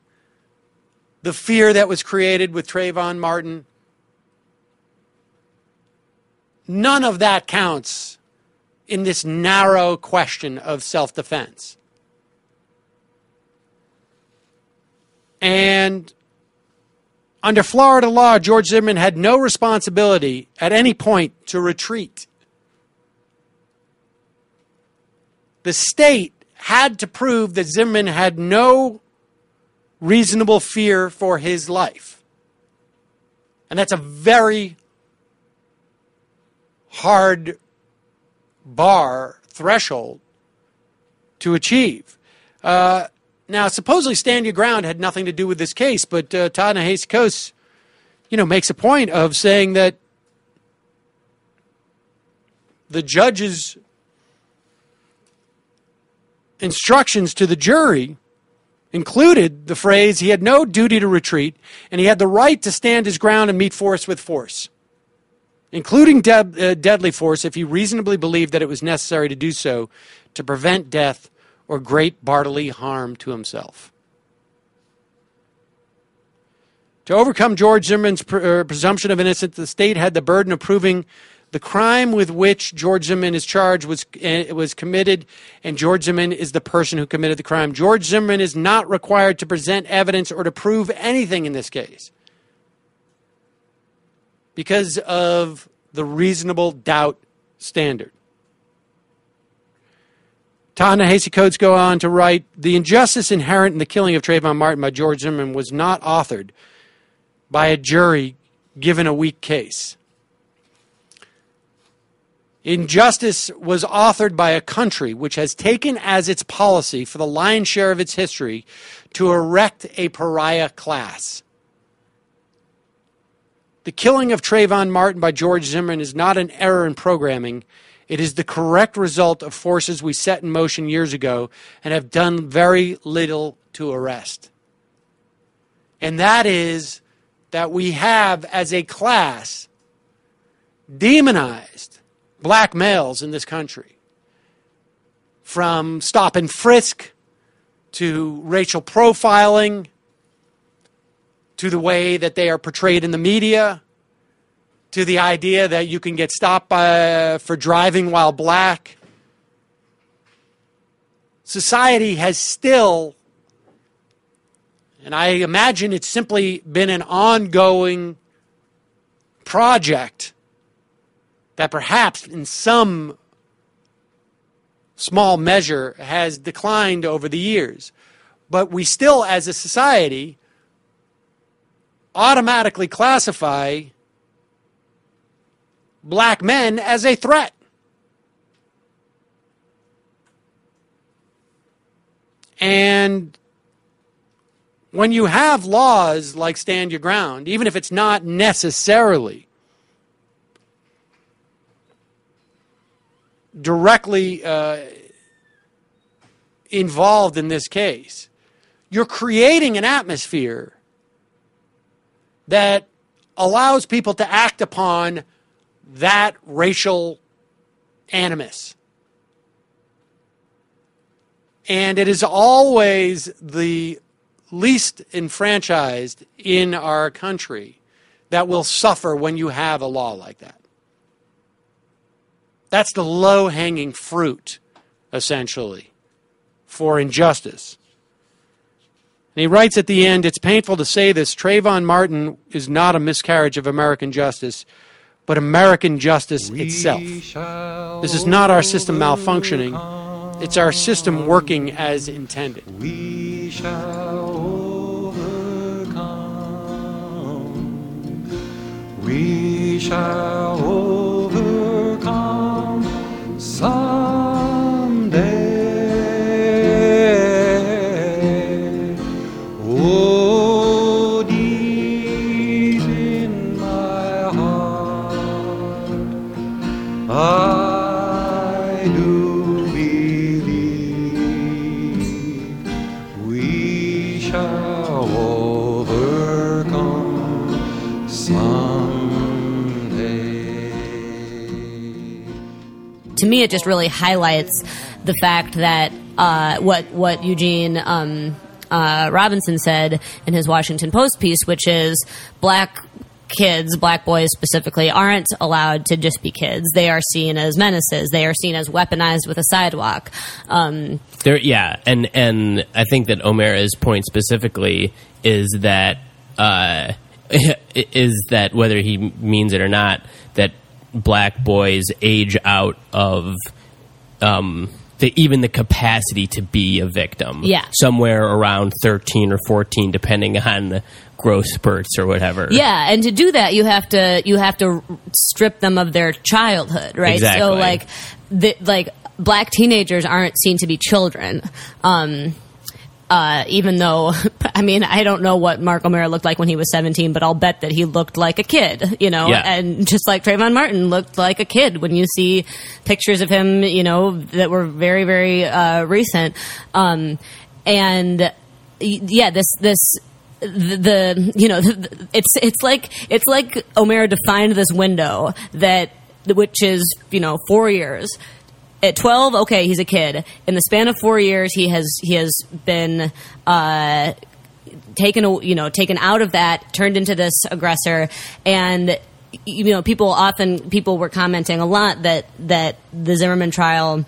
the fear that was created with Trayvon Martin, none of that counts in this narrow question of self defense. And under Florida law, George Zimmerman had no responsibility at any point to retreat. The state had to prove that Zimmerman had no reasonable fear for his life. And that's a very hard bar threshold to achieve. Uh, now, supposedly Stand Your Ground had nothing to do with this case, but uh, Ta-Nehisi you know, makes a point of saying that the judge's instructions to the jury included the phrase he had no duty to retreat and he had the right to stand his ground and meet force with force, including uh, deadly force if he reasonably believed that it was necessary to do so to prevent death or great bodily harm to himself. To overcome George Zimmerman's pr- uh, presumption of innocence, the state had the burden of proving the crime with which George Zimmerman is charged was uh, was committed, and George Zimmerman is the person who committed the crime. George Zimmerman is not required to present evidence or to prove anything in this case because of the reasonable doubt standard. Ta-Nehisi Coates go on to write, the injustice inherent in the killing of Trayvon Martin by George Zimmerman was not authored by a jury given a weak case. Injustice was authored by a country which has taken as its policy for the lion's share of its history to erect a pariah class. The killing of Trayvon Martin by George Zimmerman is not an error in programming. It is the correct result of forces we set in motion years ago and have done very little to arrest. And that is that we have, as a class, demonized black males in this country. From stop and frisk to racial profiling to the way that they are portrayed in the media to the idea that you can get stopped by, for driving while black. Society has still, and I imagine it's simply been an ongoing project that perhaps in some small measure has declined over the years. But we still, as a society, automatically classify black men as a threat. And when you have laws like Stand Your Ground, even if it's not necessarily directly uh, involved in this case, you're creating an atmosphere that allows people to act upon that racial animus. And it is always the least enfranchised in our country that will suffer when you have a law like that. That's the low hanging fruit, essentially, for injustice. And he writes at the end It's painful to say this Trayvon Martin is not a miscarriage of American justice, but American justice itself. This is not our system malfunctioning, it's our system working as intended. We shall overcome. We shall overcome really highlights the fact that uh, what what Eugene um, uh, Robinson said in his Washington Post piece, which is black kids, black boys specifically, aren't allowed to just be kids. They are seen as menaces. They are seen as weaponized with a sidewalk. Um, There, yeah, and and I think that O'Mara's point specifically is that uh, is that whether he means it or not, that black boys age out of um, the, even the capacity to be a victim. Yeah. somewhere around thirteen or fourteen, depending on the growth spurts or whatever. Yeah, and to do that, you have to you have to strip them of their childhood, right? So like, the, like black teenagers aren't seen to be children. Um, uh, even though, I mean, I don't know what Mark O'Mara looked like when he was 17, but I'll bet that he looked like a kid, you know, Yeah. and just like Trayvon Martin looked like a kid when you see pictures of him, you know, that were very, very, uh, recent. Um, and yeah, this, this, the, the you know the, it's it's like it's like O'Mara defined this window that which is you know four years at 12 okay he's a kid. In the span of four years he has he has been uh taken you know taken out of that turned into this aggressor. And you know people often people were commenting a lot that that the Zimmerman trial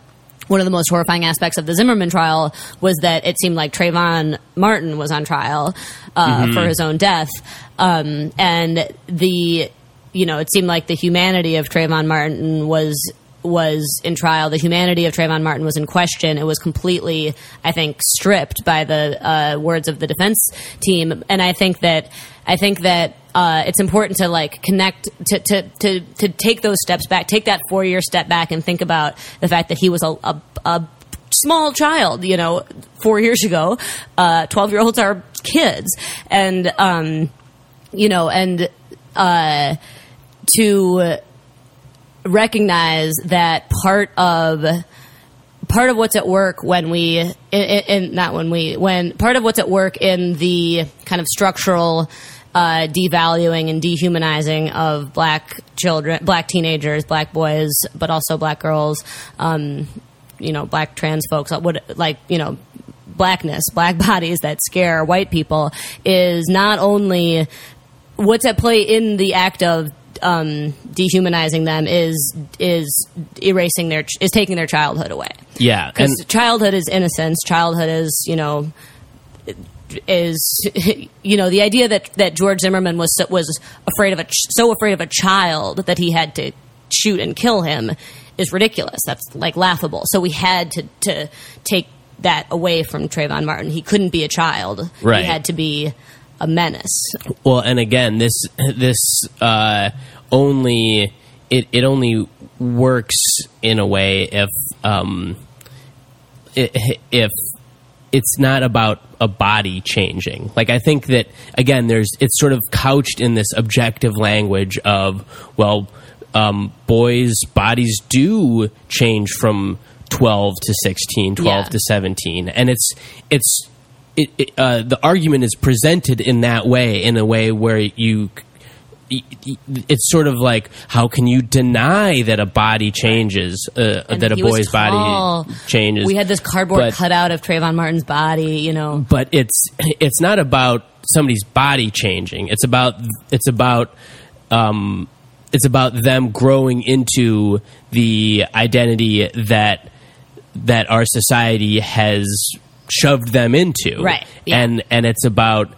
one of the most horrifying aspects of the Zimmerman trial was that it seemed like Trayvon Martin was on trial uh, Mhm. for his own death, um, and the you know it seemed like the humanity of Trayvon Martin was was in trial. The humanity of Trayvon Martin was in question. It was completely, I think, stripped by the uh, words of the defense team, and I think that I think that uh, it's important to like connect to, to to to take those steps back, take that four year step back, and think about the fact that he was a, a, a small child, you know, four years ago. Twelve year olds are kids, and um, you know, and uh, to recognize that part of part of what's at work when we, in, in, not when we, when part of what's at work in the kind of structural uh, devaluing and dehumanizing of black children, black teenagers, black boys, but also black girls, um, you know, black trans folks, like, you know, blackness, black bodies that scare white people is not only what's at play in the act of um, dehumanizing them is is erasing their is taking their childhood away. Yeah, because childhood is innocence. Childhood is you know is you know the idea that that George Zimmerman was so, was afraid of a so afraid of a child that he had to shoot and kill him is ridiculous. That's like laughable. So we had to to take that away from Trayvon Martin. He couldn't be a child. Right. He had to be a menace. Well, and again, this this uh, only it it only works in a way if um, if it's not about a body changing. Like I think that again, there's it's sort of couched in this objective language of well, um, boys' bodies do change from twelve to 16, 12 Yeah. to seventeen, and it's it's it, it, uh, the argument is presented in that way, in a way where you. It's sort of like, how can you deny that a body changes, uh, that a boy's body changes? We had this cardboard But- cutout of Trayvon Martin's body. You know, but it's it's not about somebody's body changing. It's about it's about um, it's about them growing into the identity that that our society has shoved them into. Right, And and it's about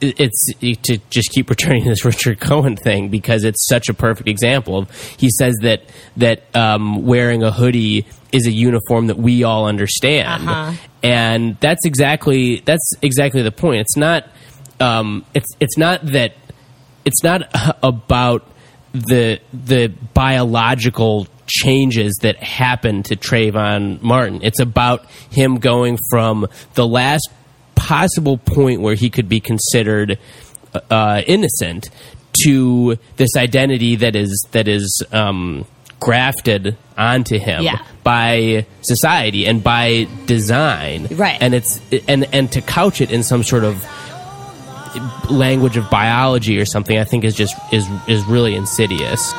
it's to just keep returning to this Richard Cohen thing because it's such a perfect example. of He says that that um, wearing a hoodie is a uniform that we all understand, Uh-huh. and that's exactly that's exactly the point. It's not um, it's it's not that it's not about the the biological changes that happen to Trayvon Martin. It's about him going from the last possible point where he could be considered uh, innocent to this identity that is that is um, grafted onto him Yeah. by society and by design. Right. And it's and and to couch it in some sort of language of biology or something I think is just is is really insidious.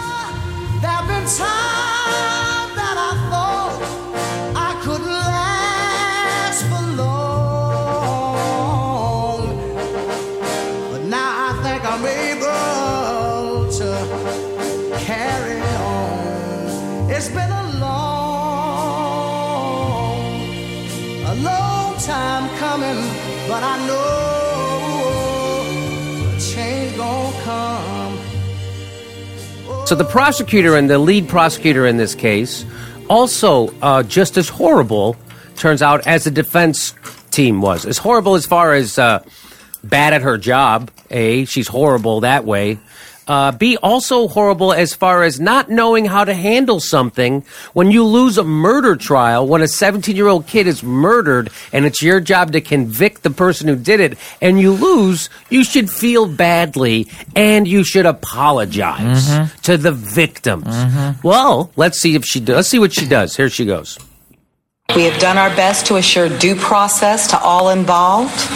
So the prosecutor and the lead prosecutor in this case, also uh, just as horrible, turns out, as the defense team was. As horrible as far as uh, bad at her job. A, she's horrible that way. Uh, B, also horrible as far as not knowing how to handle something when you lose a murder trial, when a 17 year old kid is murdered and it's your job to convict the person who did it, and you lose, you should feel badly and you should apologize Mhm. to the victims. Well, let's see if she does. Let's see what she does. Here she goes. We have done our best to assure due process to all involved.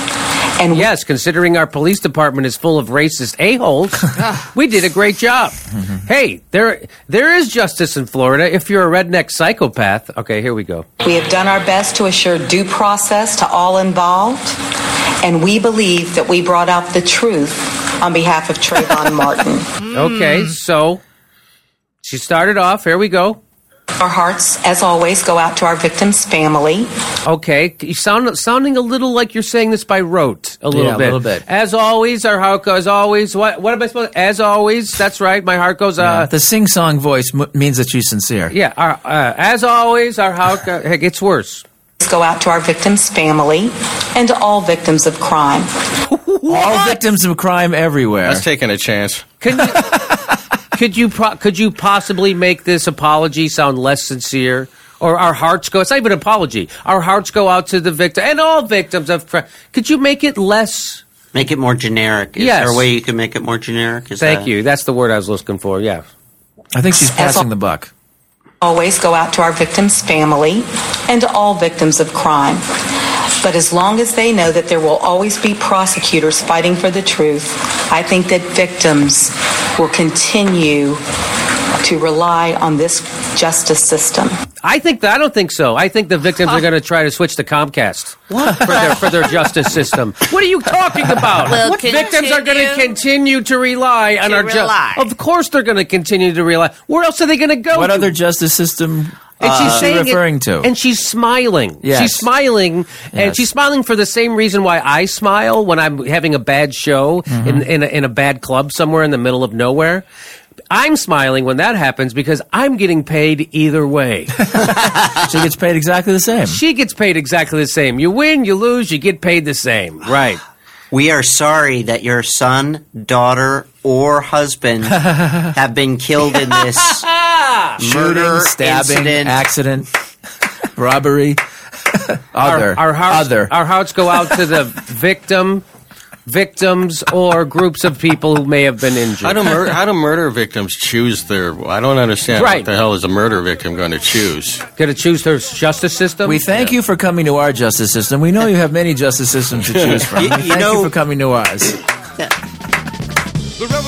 And yes, considering our police department is full of racist a-holes, we did a great job. Mm-hmm. hey, there there is justice in Florida if you're a redneck psychopath. Okay, here we go. We have done our best to assure due process to all involved. And we believe that we brought out the truth on behalf of Trayvon Martin. Okay, so she started off. Here we go. Our hearts, as always, go out to our victim's family. Okay, you sound sounding a little like you're saying this by rote. A little Yeah, a bit. little bit. As always, our heart goes. As always, what what am I supposed? As always, that's right. My heart goes. Yeah, Uh, the sing song voice m- means that she's sincere. yeah. Our, uh, as always, our heart go, it gets worse. Go out to our victim's family and to all victims of crime. All victims of crime everywhere. That's taking a chance. Could you, could you pro- could you possibly make this apology sound less sincere? Or our hearts go. It's not even an apology. Our hearts go out to the victim and all victims of crime. Could you make it less? Make it more generic. Is Yes. there a way you can make it more generic? Is Thank that- you. That's the word I was looking for. Yeah. I think she's passing the buck. always go out to our victims' family and to all victims of crime. But as long as they know that there will always be prosecutors fighting for the truth, I think that victims will continue to rely on this justice system. I think that I don't think so. I think the victims are going to try to switch to Comcast for their for their justice system. What are you talking about? Will what victims are going to continue continue to rely on to our justice? rely. Of course, they're going to continue to rely. Where else are they going to go? What to? other justice system And uh, she's is she saying it- referring to? and she's smiling. Yes. She's smiling, and she's smiling for the same reason why I smile when I'm having a bad show Mm-hmm. in in a, in a bad club somewhere in the middle of nowhere. I'm smiling when that happens because I'm getting paid either way. she gets paid exactly the same. She gets paid exactly the same. You win, you lose, you get paid the same. Right. We are sorry that your son, daughter, or husband have been killed in this murder Shooting, stabbing, incident. accident, robbery, other, Our, our hearts, other. Our hearts go out to the victim, victims, or groups of people who may have been injured. How do, mur- how do murder victims choose their? I don't understand. Right. What the hell is a murder victim going to choose? Going to choose their justice system? We thank you for coming to our justice system. We know you have many justice systems to choose from. You- We you thank know- you for coming to ours.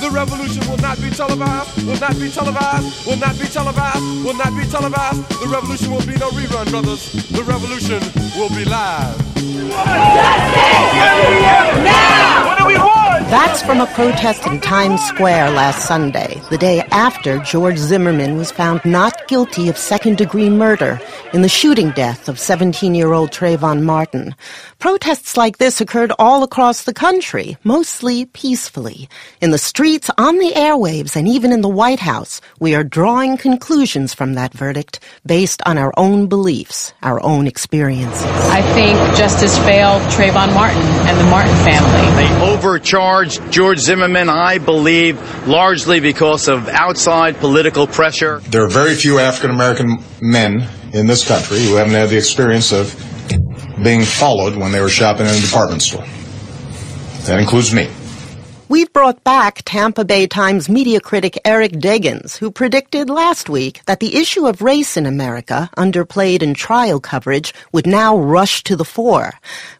The revolution will not be televised, will not be televised, will not be televised, will not be televised. The revolution will be no rerun, brothers. The revolution will be live. What do we? That's from a protest in Times Square last Sunday, the day after George Zimmerman was found not guilty of second degree murder in the shooting death of 17 year old Trayvon Martin. Protests like this occurred all across the country, mostly peacefully. In the streets, on the airwaves, and even in the White House, we are drawing conclusions from that verdict based on our own beliefs, our own experiences. I think justice failed Trayvon Martin and the Martin family. They overcharged George Zimmerman, I believe, largely because of outside political pressure. There are very few African American men in this country who haven't had the experience of being followed when they were shopping in a department store. That includes me. We've brought back Tampa Bay Times media critic Eric Deggans, who predicted last week that the issue of race in America, underplayed in trial coverage, would now rush to the fore.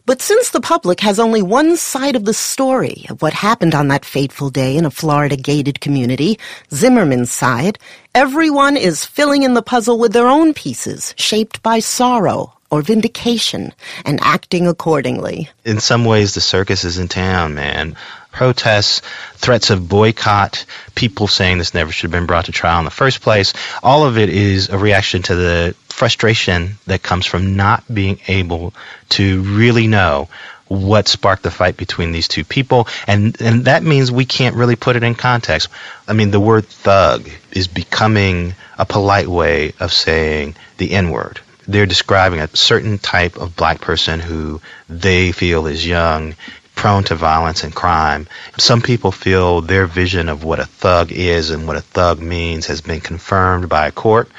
But since the public has only one side of the story of what happened on that fateful day in a Florida gated community, Zimmerman's side, everyone is filling in the puzzle with their own pieces, shaped by sorrow or vindication, and acting accordingly. in some ways the circus is in town, man. Protests, threats of boycott, people saying this never should have been brought to trial in the first place. All of it is a reaction to the frustration that comes from not being able to really know what sparked the fight between these two people and and that means we can't really put it in context. I mean the word thug is becoming a polite way of saying the n-word they're describing a certain type of black person who they feel is young, prone to violence and crime. Some people feel their vision of what a thug is and what a thug means has been confirmed by a court,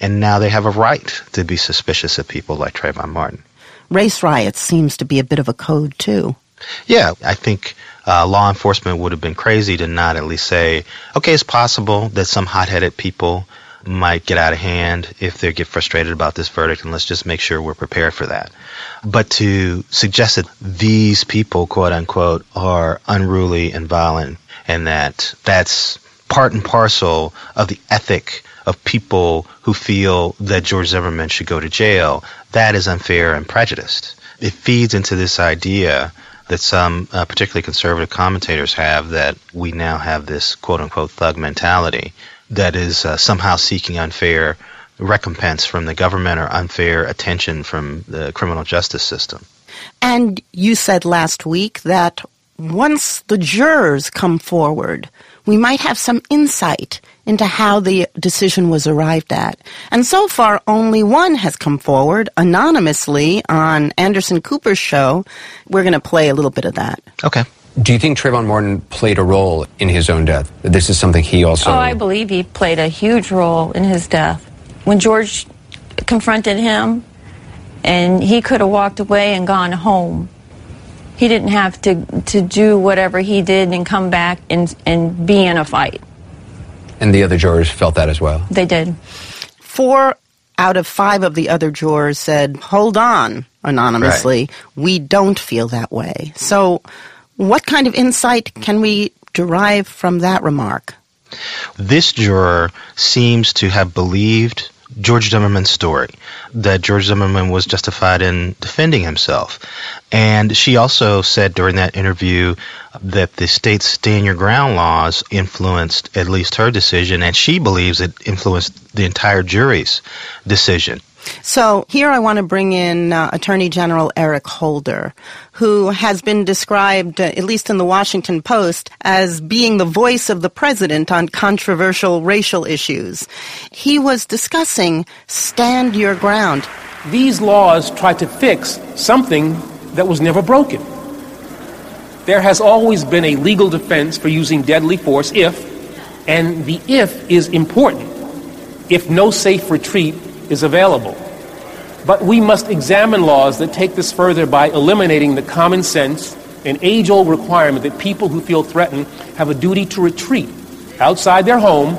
and now they have a right to be suspicious of people like Trayvon Martin. Race riots seems to be a bit of a code, too. Yeah, I think uh, law enforcement would have been crazy to not at least say, okay, it's possible that some hot-headed people might get out of hand if they get frustrated about this verdict, and let's just make sure we're prepared for that. But to suggest that these people, quote unquote, are unruly and violent, and that that's part and parcel of the ethic of people who feel that George Zimmerman should go to jail, that is unfair and prejudiced. It feeds into this idea that some, uh, particularly conservative commentators, have that we now have this quote unquote thug mentality that is uh, somehow seeking unfair recompense from the government or unfair attention from the criminal justice system. And you said last week that once the jurors come forward, we might have some insight into how the decision was arrived at. And so far, only one has come forward anonymously on Anderson Cooper's show. We're going to play a little bit of that. Okay. Do you think Trayvon Martin played a role in his own death? This is something he also. Oh, I believe he played a huge role in his death. When George confronted him, and he could have walked away and gone home. He didn't have to, to do whatever he did and come back and, and be in a fight. and the other jurors felt that as well. They did. Four out of five of the other jurors said, hold on, anonymously. We don't feel that way. So, what kind of insight can we derive from that remark? This juror seems to have believed George Zimmerman's story, that George Zimmerman was justified in defending himself. And she also said during that interview that the state's stand your ground laws influenced at least her decision, and she believes it influenced the entire jury's decision. So here I want to bring in uh, Attorney General Eric Holder, who has been described, uh, at least in the Washington Post, as being the voice of the president on controversial racial issues. He was discussing stand your ground. These laws try to fix something that was never broken. There has always been a legal defense for using deadly force if, and the if is important, if no safe retreat is available. But we must examine laws that take this further by eliminating the common sense and age old requirement that people who feel threatened have a duty to retreat outside their home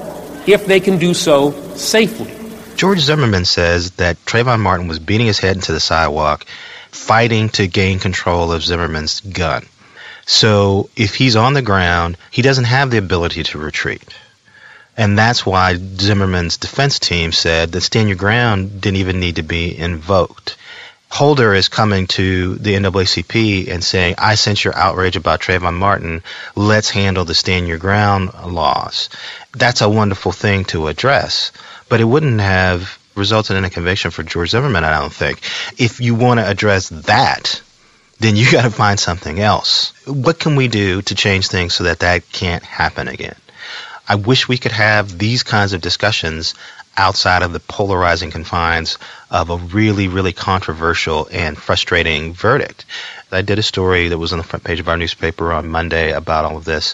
if they can do so safely. George Zimmerman says that Trayvon Martin was beating his head into the sidewalk, fighting to gain control of Zimmerman's gun. So if he's on the ground, he doesn't have the ability to retreat. And that's why Zimmerman's defense team said that stand your ground didn't even need to be invoked. Holder is coming to the NAACP and saying, I sense your outrage about Trayvon Martin. Let's handle the stand your ground laws. That's a wonderful thing to address, but it wouldn't have resulted in a conviction for George Zimmerman, I don't think. If you want to address that, then you got to find something else. What can we do to change things so that that can't happen again? I wish we could have these kinds of discussions outside of the polarizing confines of a really, really controversial and frustrating verdict. I did a story that was on the front page of our newspaper on Monday about all of this,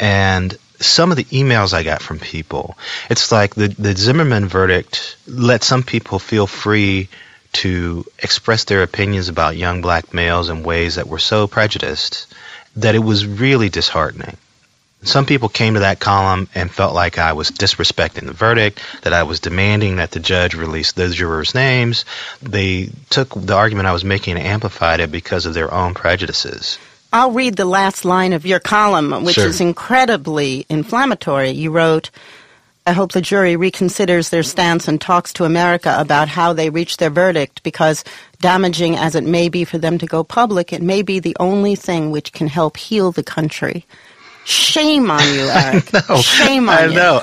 and some of the emails I got from people, it's like the, the Zimmerman verdict let some people feel free to express their opinions about young black males in ways that were so prejudiced that it was really disheartening. Some people came to that column and felt like I was disrespecting the verdict, that I was demanding that the judge release those jurors' names. They took the argument I was making and amplified it because of their own prejudices. I'll read the last line of your column, which Sure. is incredibly inflammatory. You wrote, I hope the jury reconsiders their stance and talks to America about how they reached their verdict because, damaging as it may be for them to go public, it may be the only thing which can help heal the country. Shame on you, Eric. No, Shame on I you. know.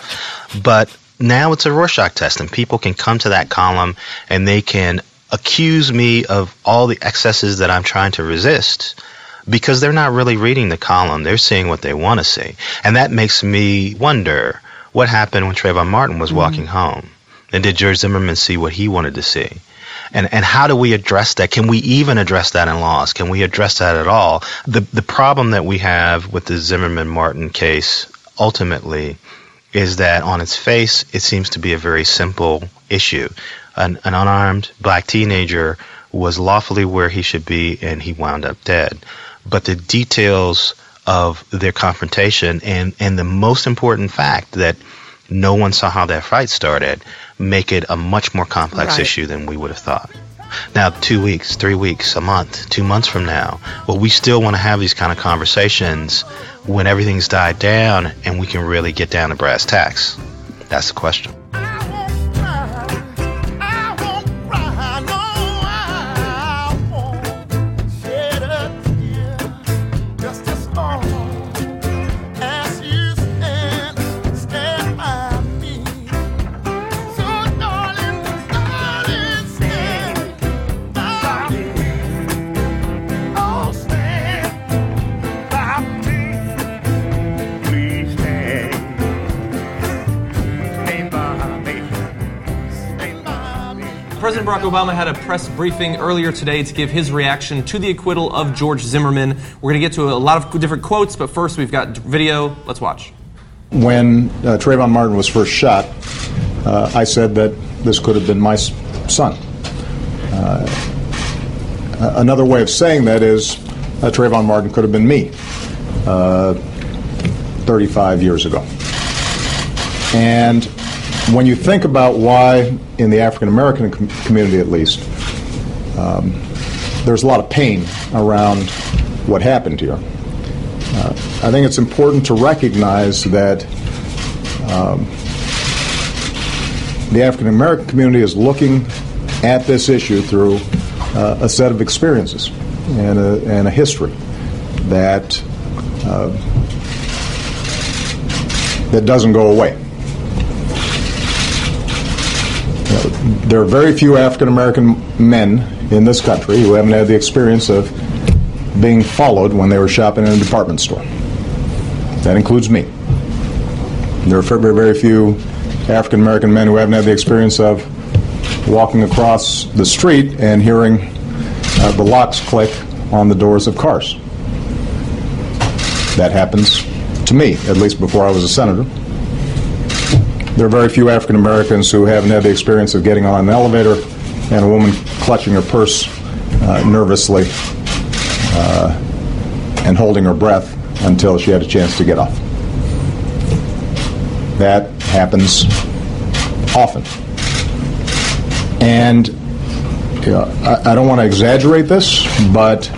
But now it's a Rorschach test, and people can come to that column and they can accuse me of all the excesses that I'm trying to resist because they're not really reading the column. They're seeing what they want to see. And that makes me wonder what happened when Trayvon Martin was mm-hmm. walking home. And did George Zimmerman see what he wanted to see? And and how do we address that? Can we even address that in laws? Can we address that at all? The the problem that we have with the Zimmerman Martin case ultimately is that on its face it seems to be a very simple issue. An, an unarmed black teenager was lawfully where he should be and he wound up dead. But the details of their confrontation and, and the most important fact that no one saw how that fight started make it a much more complex Right. issue than we would have thought. Now, two weeks, three weeks, a month, two months from now, well, we still want to have these kind of conversations when everything's died down and we can really get down to brass tacks. That's the question. President Barack Obama had a press briefing earlier today to give his reaction to the acquittal of George Zimmerman. We're going to get to a lot of different quotes, but first we've got video. Let's watch. When uh, Trayvon Martin was first shot, uh, I said that this could have been my son. Uh, another way of saying that is uh, Trayvon Martin could have been me uh, 35 years ago. And when you think about why, in the African American com- community at least, um, there's a lot of pain around what happened here. Uh, I think it's important to recognize that um, the African American community is looking at this issue through uh, a set of experiences and a, and a history that uh, that doesn't go away. You know, there are very few African American men in this country who haven't had the experience of being followed when they were shopping in a department store. That includes me. There are very, very few African American men who haven't had the experience of walking across the street and hearing uh, the locks click on the doors of cars. That happens to me, at least before I was a senator. There are very few African Americans who haven't had the experience of getting on an elevator and a woman clutching her purse uh, nervously uh, and holding her breath until she had a chance to get off. That happens often. And know, I, I don't want to exaggerate this, but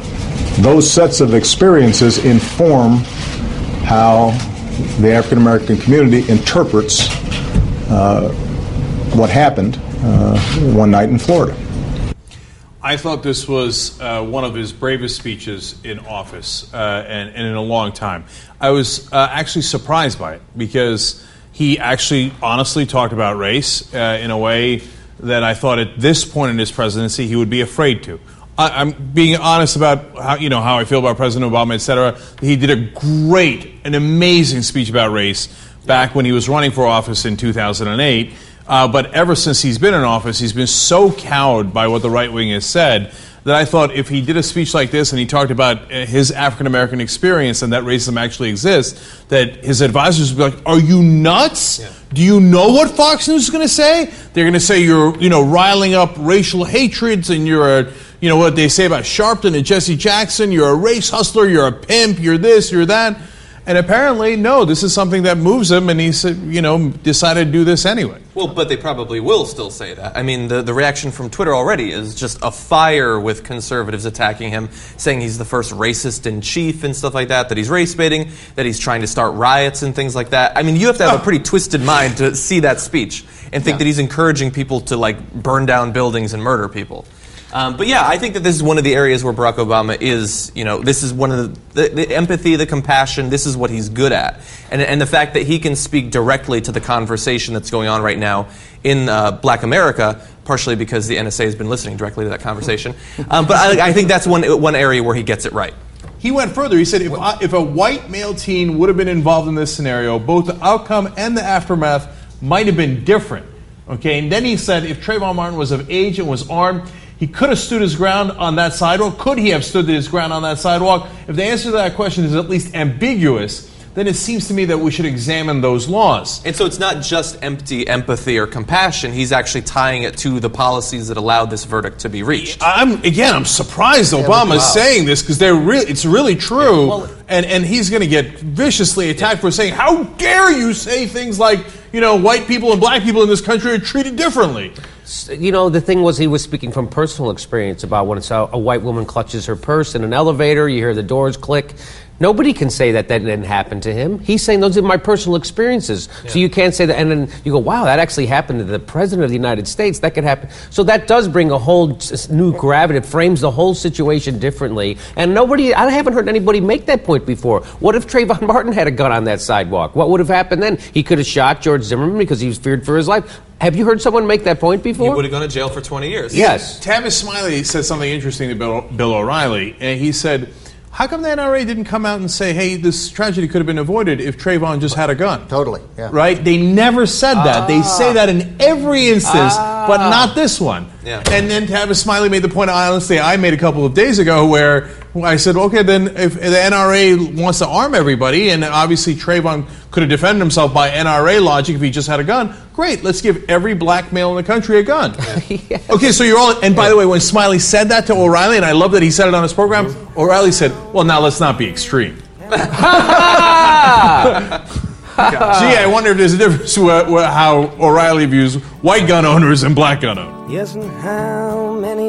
those sets of experiences inform how the African American community interprets uh, what happened uh, one night in Florida. I thought this was uh, one of his bravest speeches in office uh, and, and in a long time. I was uh, actually surprised by it because he actually honestly talked about race uh, in a way that I thought at this point in his presidency he would be afraid to. I, I'm being honest about how you know how I feel about President Obama, et cetera. He did a great, an amazing speech about race back when he was running for office in 2008. Uh, but ever since he's been in office, he's been so cowed by what the right wing has said that I thought if he did a speech like this and he talked about uh, his African American experience and that racism actually exists, that his advisors would be like, "Are you nuts? Do you know what Fox News is going to say? They're going to say you're, you know, riling up racial hatreds and you're a, you know, what they say about Sharpton and Jesse Jackson. You're a race hustler. You're a pimp. You're this. You're that." And apparently, no, this is something that moves him, and he's, you know, decided to do this anyway. Well, but they probably will still say that. I mean, the, the reaction from Twitter already is just a fire with conservatives attacking him, saying he's the first racist in chief and stuff like that, that he's race baiting, that he's trying to start riots and things like that. I mean, you have to have a ah. pretty twisted mind to see that speech and think that he's encouraging people to, like, burn down buildings and murder people. Um, but yeah, I think that this is one of the areas where Barack Obama is, you know, this is one of the, the, the empathy, the compassion, this is what he's good at. And, and the fact that he can speak directly to the conversation that's going on right now in uh, black America, partially because the NSA has been listening directly to that conversation. Um, but I, I think that's one, one area where he gets it right. He went further. He said if, I, if a white male teen would have been involved in this scenario, both the outcome and the aftermath might have been different. Okay, and then he said if Trayvon Martin was of age and was armed, he could have stood his ground on that sidewalk. Could he have stood his ground on that sidewalk? If the answer to that question is at least ambiguous, then it seems to me that we should examine those laws. And so it's not just empty empathy or compassion. He's actually tying it to the policies that allowed this verdict to be reached. I'm again. I'm surprised Yeah, Obama's wow. saying this because they're really. It's really true, and and he's going to get viciously attacked for saying, "How dare you say things like you know white people and black people in this country are treated differently." You know, the thing was he was speaking from personal experience about when it's a, a white woman clutches her purse in an elevator, you hear the doors click. Nobody can say that that didn't happen to him. He's saying those are my personal experiences. So you can't say that. And then you go, wow, that actually happened to the president of the United States. That could happen. So that does bring a whole new gravity. It frames the whole situation differently. And nobody, I haven't heard anybody make that point before. What if Trayvon Martin had a gun on that sidewalk? What would have happened then? He could have shot George Zimmerman because he was feared for his life. Have you heard someone make that point before? He would have gone to jail for 20 years. Yes. Tavis Smiley said something interesting to Bill, Bill O'Reilly, and he said, "How come the NRA didn't come out and say, hey, this tragedy could have been avoided if Trayvon just had a gun?" Totally. Yeah. Right? They never said that. They ah. say that in every instance. but ah. not this one. Yeah. And then Tavis Smiley made the point, honestly, I made a couple of days ago where I said, okay, then if the NRA wants to arm everybody, and obviously Trayvon could have defended himself by NRA logic if he just had a gun, great, let's give every black male in the country a gun. Okay, so you're all, and by the way, when Smiley said that to O'Reilly, and I love that he said it on his program, mm-hmm. O'Reilly said, well, now let's not be extreme. Gee, I wonder if there's a difference with, with how O'Reilly views white gun owners and black gun owners. Yes, and how many years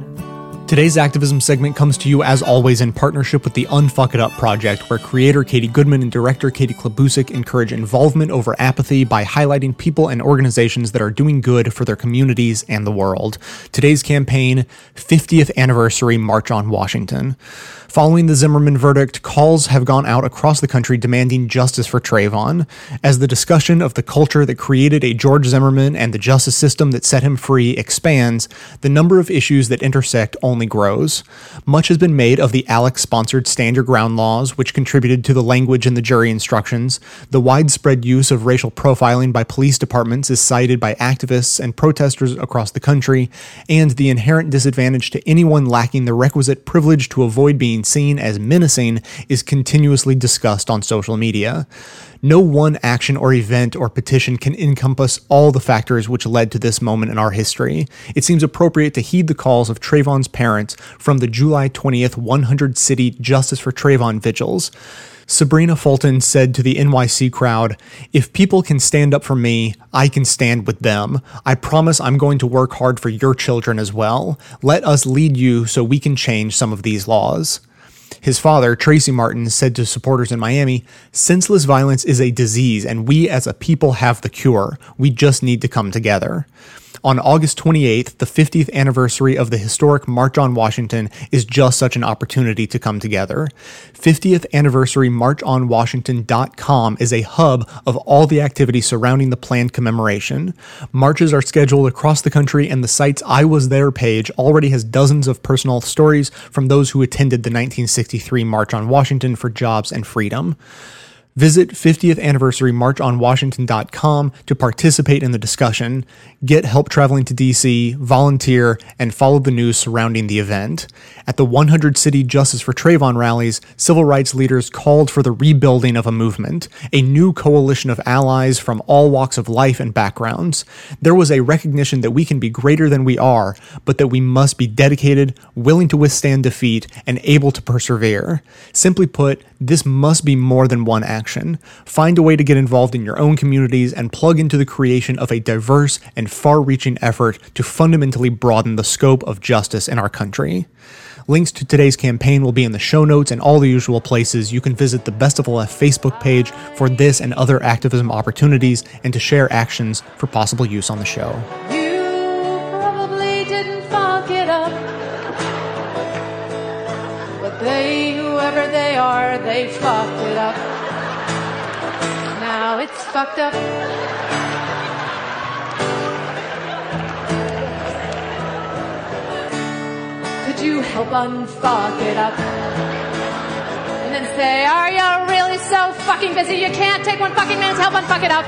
Today's activism segment comes to you, as always, in partnership with the Unfuck It Up Project, where creator Katie Goodman and director Katie Klabusik encourage involvement over apathy by highlighting people and organizations that are doing good for their communities and the world. Today's campaign, 50th Anniversary March on Washington. Following the Zimmerman verdict, calls have gone out across the country demanding justice for Trayvon. As the discussion of the culture that created a George Zimmerman and the justice system that set him free expands, the number of issues that intersect only grows. Much has been made of the ALEC sponsored Stand Your Ground laws, which contributed to the language in the jury instructions. The widespread use of racial profiling by police departments is cited by activists and protesters across the country, and the inherent disadvantage to anyone lacking the requisite privilege to avoid being seen as menacing is continuously discussed on social media. No one action or event or petition can encompass all the factors which led to this moment in our history. It seems appropriate to heed the calls of Trayvon's parents from the July 20th 100 city Justice for Trayvon vigils. Sabrina Fulton said to the NYC crowd, If people can stand up for me, I can stand with them. I promise I'm going to work hard for your children as well. Let us lead you so we can change some of these laws. His father, Tracy Martin, said to supporters in Miami, Senseless violence is a disease, and we as a people have the cure. We just need to come together. On August 28th, the 50th anniversary of the historic March on Washington is just such an opportunity to come together. 50th anniversary marchonwashington.com is a hub of all the activities surrounding the planned commemoration. Marches are scheduled across the country, and the site's I Was There page already has dozens of personal stories from those who attended the 1963 March on Washington for Jobs and Freedom. Visit 50th anniversary marchonwashington.com to participate in the discussion, get help traveling to DC, volunteer, and follow the news surrounding the event. At the 100 city Justice for Trayvon rallies, civil rights leaders called for the rebuilding of a movement, a new coalition of allies from all walks of life and backgrounds. There was a recognition that we can be greater than we are, but that we must be dedicated, willing to withstand defeat, and able to persevere. Simply put, this must be more than one action. Find a way to get involved in your own communities and plug into the creation of a diverse and far reaching effort to fundamentally broaden the scope of justice in our country. Links to today's campaign will be in the show notes and all the usual places. You can visit the Best of the Left Facebook page for this and other activism opportunities and to share actions for possible use on the show. probably didn't fuck it up. But they, whoever they are, they fucked it up. Now it's fucked up. Could you help unfuck it up? And then say, are you really so fucking busy you can't take one fucking minute to help unfuck it up?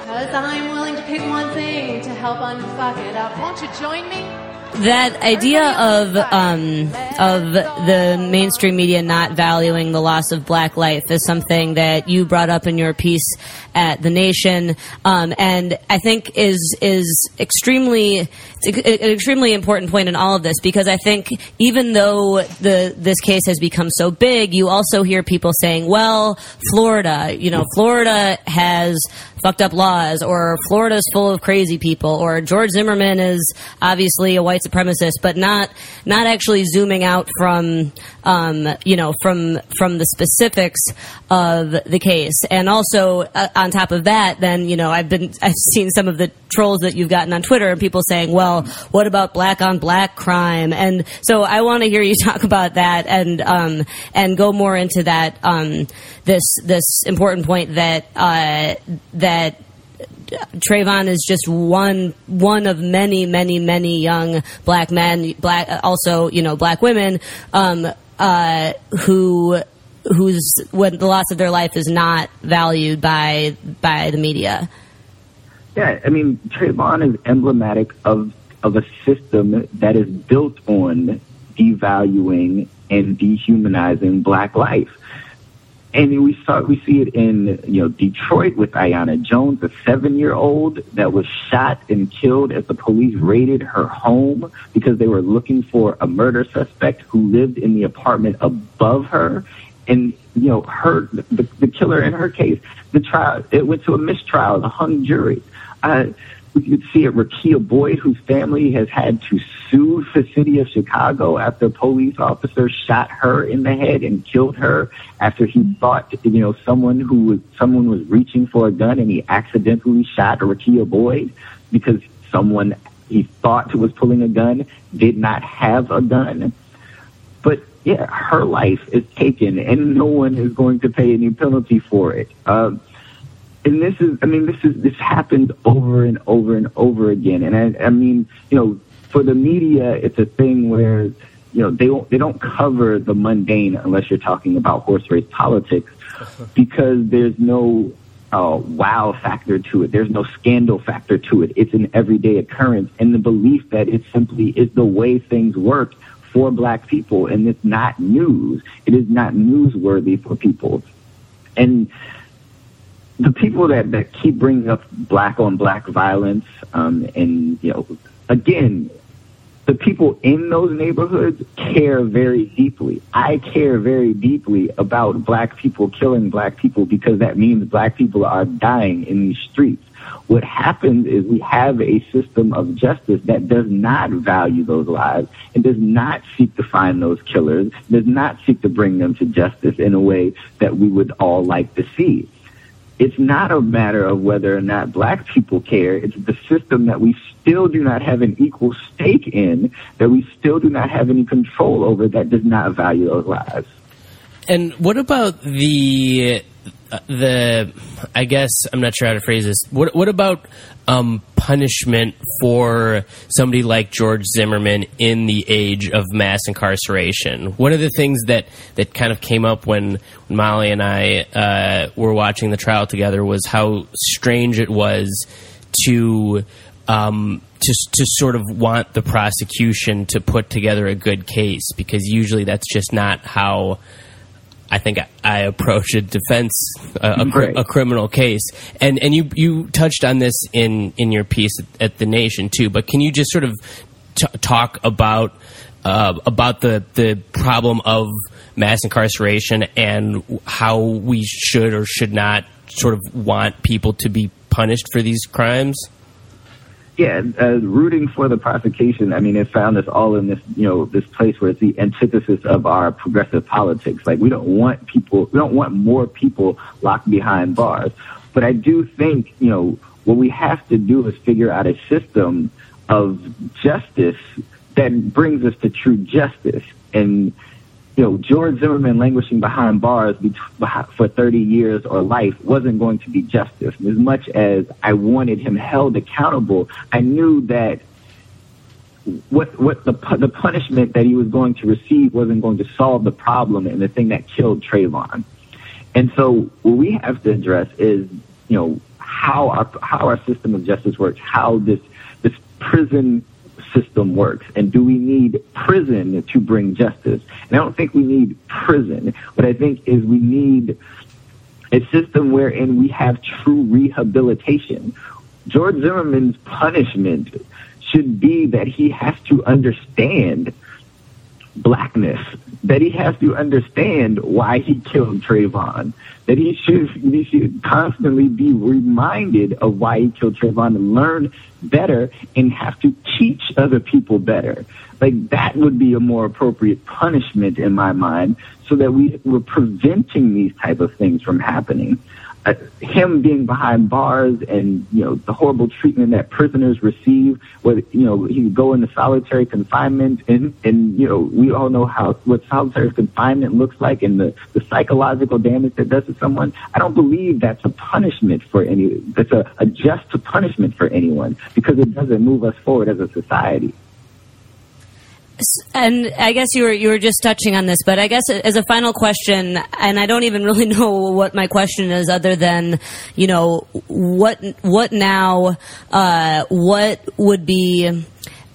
Because I'm willing to pick one thing to help unfuck it up. Won't you join me? That idea of um, of the mainstream media not valuing the loss of black life is something that you brought up in your piece at the Nation, um, and I think is is extremely an extremely important point in all of this because I think even though the this case has become so big, you also hear people saying, "Well, Florida, you know, Florida has." Fucked up laws, or Florida's full of crazy people, or George Zimmerman is obviously a white supremacist, but not not actually zooming out from um, you know from from the specifics of the case, and also uh, on top of that, then you know I've been I've seen some of the trolls that you've gotten on Twitter and people saying, well, what about black on black crime? And so I want to hear you talk about that and um, and go more into that um, this this important point that uh, that Trayvon is just one one of many, many, many young black men, black also you know black women um, uh, who whose when the loss of their life is not valued by by the media. Yeah, I mean Trayvon is emblematic of of a system that is built on devaluing and dehumanizing black life. And we saw we see it in you know Detroit with Aiyana Jones, a seven-year-old that was shot and killed as the police raided her home because they were looking for a murder suspect who lived in the apartment above her. And you know her the, the killer in her case, the trial it went to a mistrial, a hung jury. Uh, we could see it Rekia Boyd, whose family has had to sue the city of Chicago after a police officer shot her in the head and killed her after he thought, you know, someone who was someone was reaching for a gun and he accidentally shot Rekia Boyd because someone he thought was pulling a gun did not have a gun. But yeah, her life is taken and no one is going to pay any penalty for it. Um, and this is, I mean, this is, this happens over and over and over again. And I, I mean, you know, for the media, it's a thing where, you know, they don't, they don't cover the mundane unless you're talking about horse race politics because there's no uh, wow factor to it. There's no scandal factor to it. It's an everyday occurrence. And the belief that it simply is the way things work for black people. And it's not news. It is not newsworthy for people. And the people that, that keep bringing up black on black violence, um, and, you know, again, the people in those neighborhoods care very deeply. I care very deeply about black people killing black people because that means black people are dying in these streets. What happens is we have a system of justice that does not value those lives and does not seek to find those killers, does not seek to bring them to justice in a way that we would all like to see it's not a matter of whether or not black people care. It's the system that we still do not have an equal stake in, that we still do not have any control over, that does not value those lives. And what about the the? I guess I'm not sure how to phrase this. What what about um, punishment for somebody like George Zimmerman in the age of mass incarceration? One of the things that that kind of came up when, when Molly and I uh, were watching the trial together was how strange it was to. Um, to, to sort of want the prosecution to put together a good case because usually that's just not how I think I, approach a defense, a, a, a, criminal case, and and you you touched on this in in your piece at, at the Nation too. But can you just sort of t- talk about uh, about the the problem of mass incarceration and how we should or should not sort of want people to be punished for these crimes? Yeah, uh, rooting for the prosecution. I mean, it found us all in this, you know, this place where it's the antithesis of our progressive politics. Like, we don't want people, we don't want more people locked behind bars. But I do think, you know, what we have to do is figure out a system of justice that brings us to true justice. And you know, George Zimmerman languishing behind bars for 30 years or life wasn't going to be justice. As much as I wanted him held accountable, I knew that what what the the punishment that he was going to receive wasn't going to solve the problem and the thing that killed Trayvon. And so, what we have to address is, you know, how our how our system of justice works, how this this prison system works and do we need prison to bring justice? And I don't think we need prison. What I think is we need a system wherein we have true rehabilitation. George Zimmerman's punishment should be that he has to understand blackness, that he has to understand why he killed Trayvon, that he should he should constantly be reminded of why he killed Trayvon and learn better and have to teach other people better. Like that would be a more appropriate punishment in my mind, so that we were preventing these type of things from happening uh, him being behind bars and you know the horrible treatment that prisoners receive where you know he would go into solitary confinement and and you know we all know how what solitary confinement looks like and the the psychological damage that does to someone. I don't believe that's a punishment for any that's a, a just punishment for anyone because it doesn't move us forward as a society And I guess you were you were just touching on this, but I guess as a final question, and I don't even really know what my question is, other than you know what what now, uh, what would be,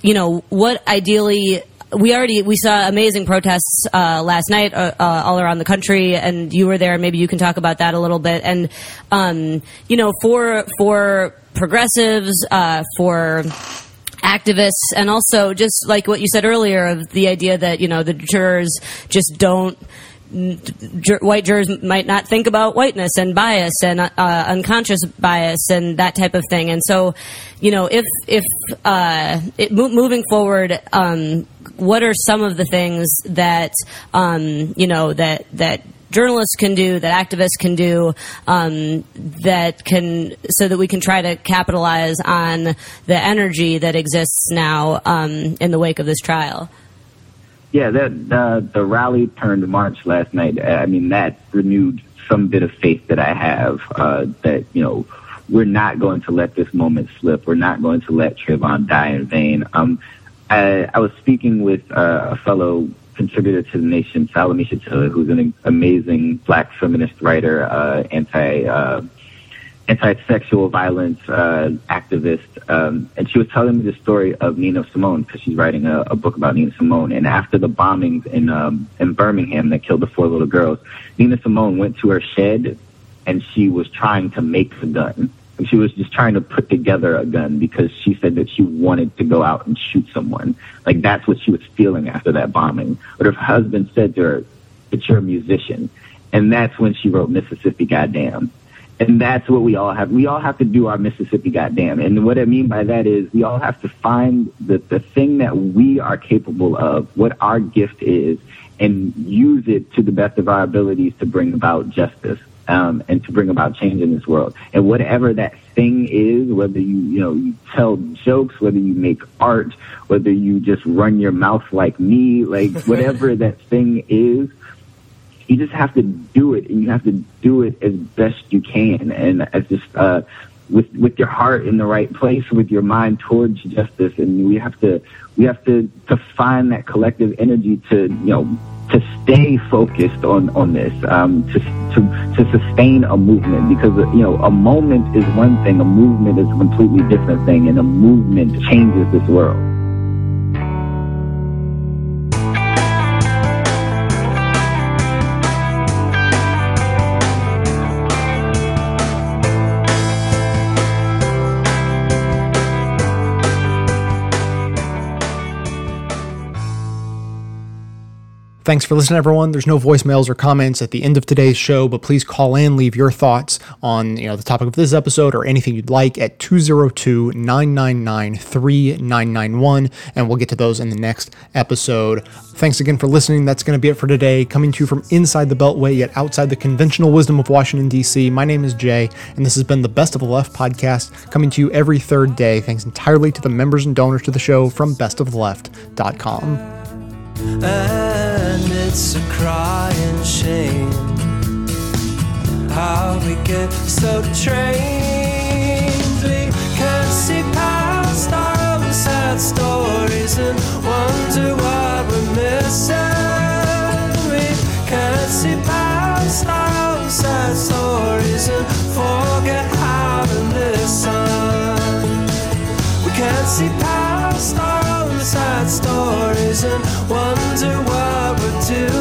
you know, what ideally. We already we saw amazing protests uh, last night uh, uh, all around the country, and you were there. Maybe you can talk about that a little bit. And um, you know, for for progressives, uh, for activists and also just like what you said earlier of the idea that you know the jurors just don't white jurors might not think about whiteness and bias and uh, unconscious bias and that type of thing. And so you know if if uh, it, moving forward um, what are some of the things that um, you know that that journalists can do, that activists can do, um, that can so that we can try to capitalize on the energy that exists now um, in the wake of this trial. Yeah, that uh, the rally turned march last night. uh, I mean, that renewed some bit of faith that I have uh, that you know we're not going to let this moment slip. We're not going to let Trayvon die in vain. Um, I, I was speaking with uh, a fellow contributor to the Nation, Salamishah Tillet, who's an amazing Black feminist writer, uh, anti. Uh, anti-sexual violence uh, activist, um, and she was telling me the story of Nina Simone because she's writing a, a book about Nina Simone. And after the bombings in um, in Birmingham that killed the four little girls, Nina Simone went to her shed and she was trying to make the gun. She was just trying to put together a gun because she said that she wanted to go out and shoot someone. Like that's what she was feeling after that bombing. But her husband said to her, "But you're a musician," and that's when she wrote Mississippi Goddamn. And that's what we all have. We all have to do our Mississippi goddamn. And what I mean by that is we all have to find the, the thing that we are capable of, what our gift is, and use it to the best of our abilities to bring about justice. Um, and to bring about change in this world. And whatever that thing is, whether you, you know, you tell jokes, whether you make art, whether you just run your mouth like me, like whatever that thing is, you just have to do it and you have to do it as best you can and as just uh with with your heart in the right place with your mind towards justice and we have to we have to to find that collective energy to you know to stay focused on on this um to to to sustain a movement because you know a moment is one thing a movement is a completely different thing and a movement changes this world Thanks for listening, everyone. There's no voicemails or comments at the end of today's show, but please call in, leave your thoughts on you know the topic of this episode or anything you'd like at 202-999-3991, and we'll get to those in the next episode. Thanks again for listening. That's going to be it for today. Coming to you from inside the Beltway, yet outside the conventional wisdom of Washington, D.C., my name is Jay, and this has been the Best of the Left podcast, coming to you every third day, thanks entirely to the members and donors to the show from bestoftheleft.com. and it's a crying shame how we get so trained. We can't see past our own sad stories and wonder what we're missing. We can't see past our own sad stories and forget how to listen. We can't see past our sad stories and wonder what we do.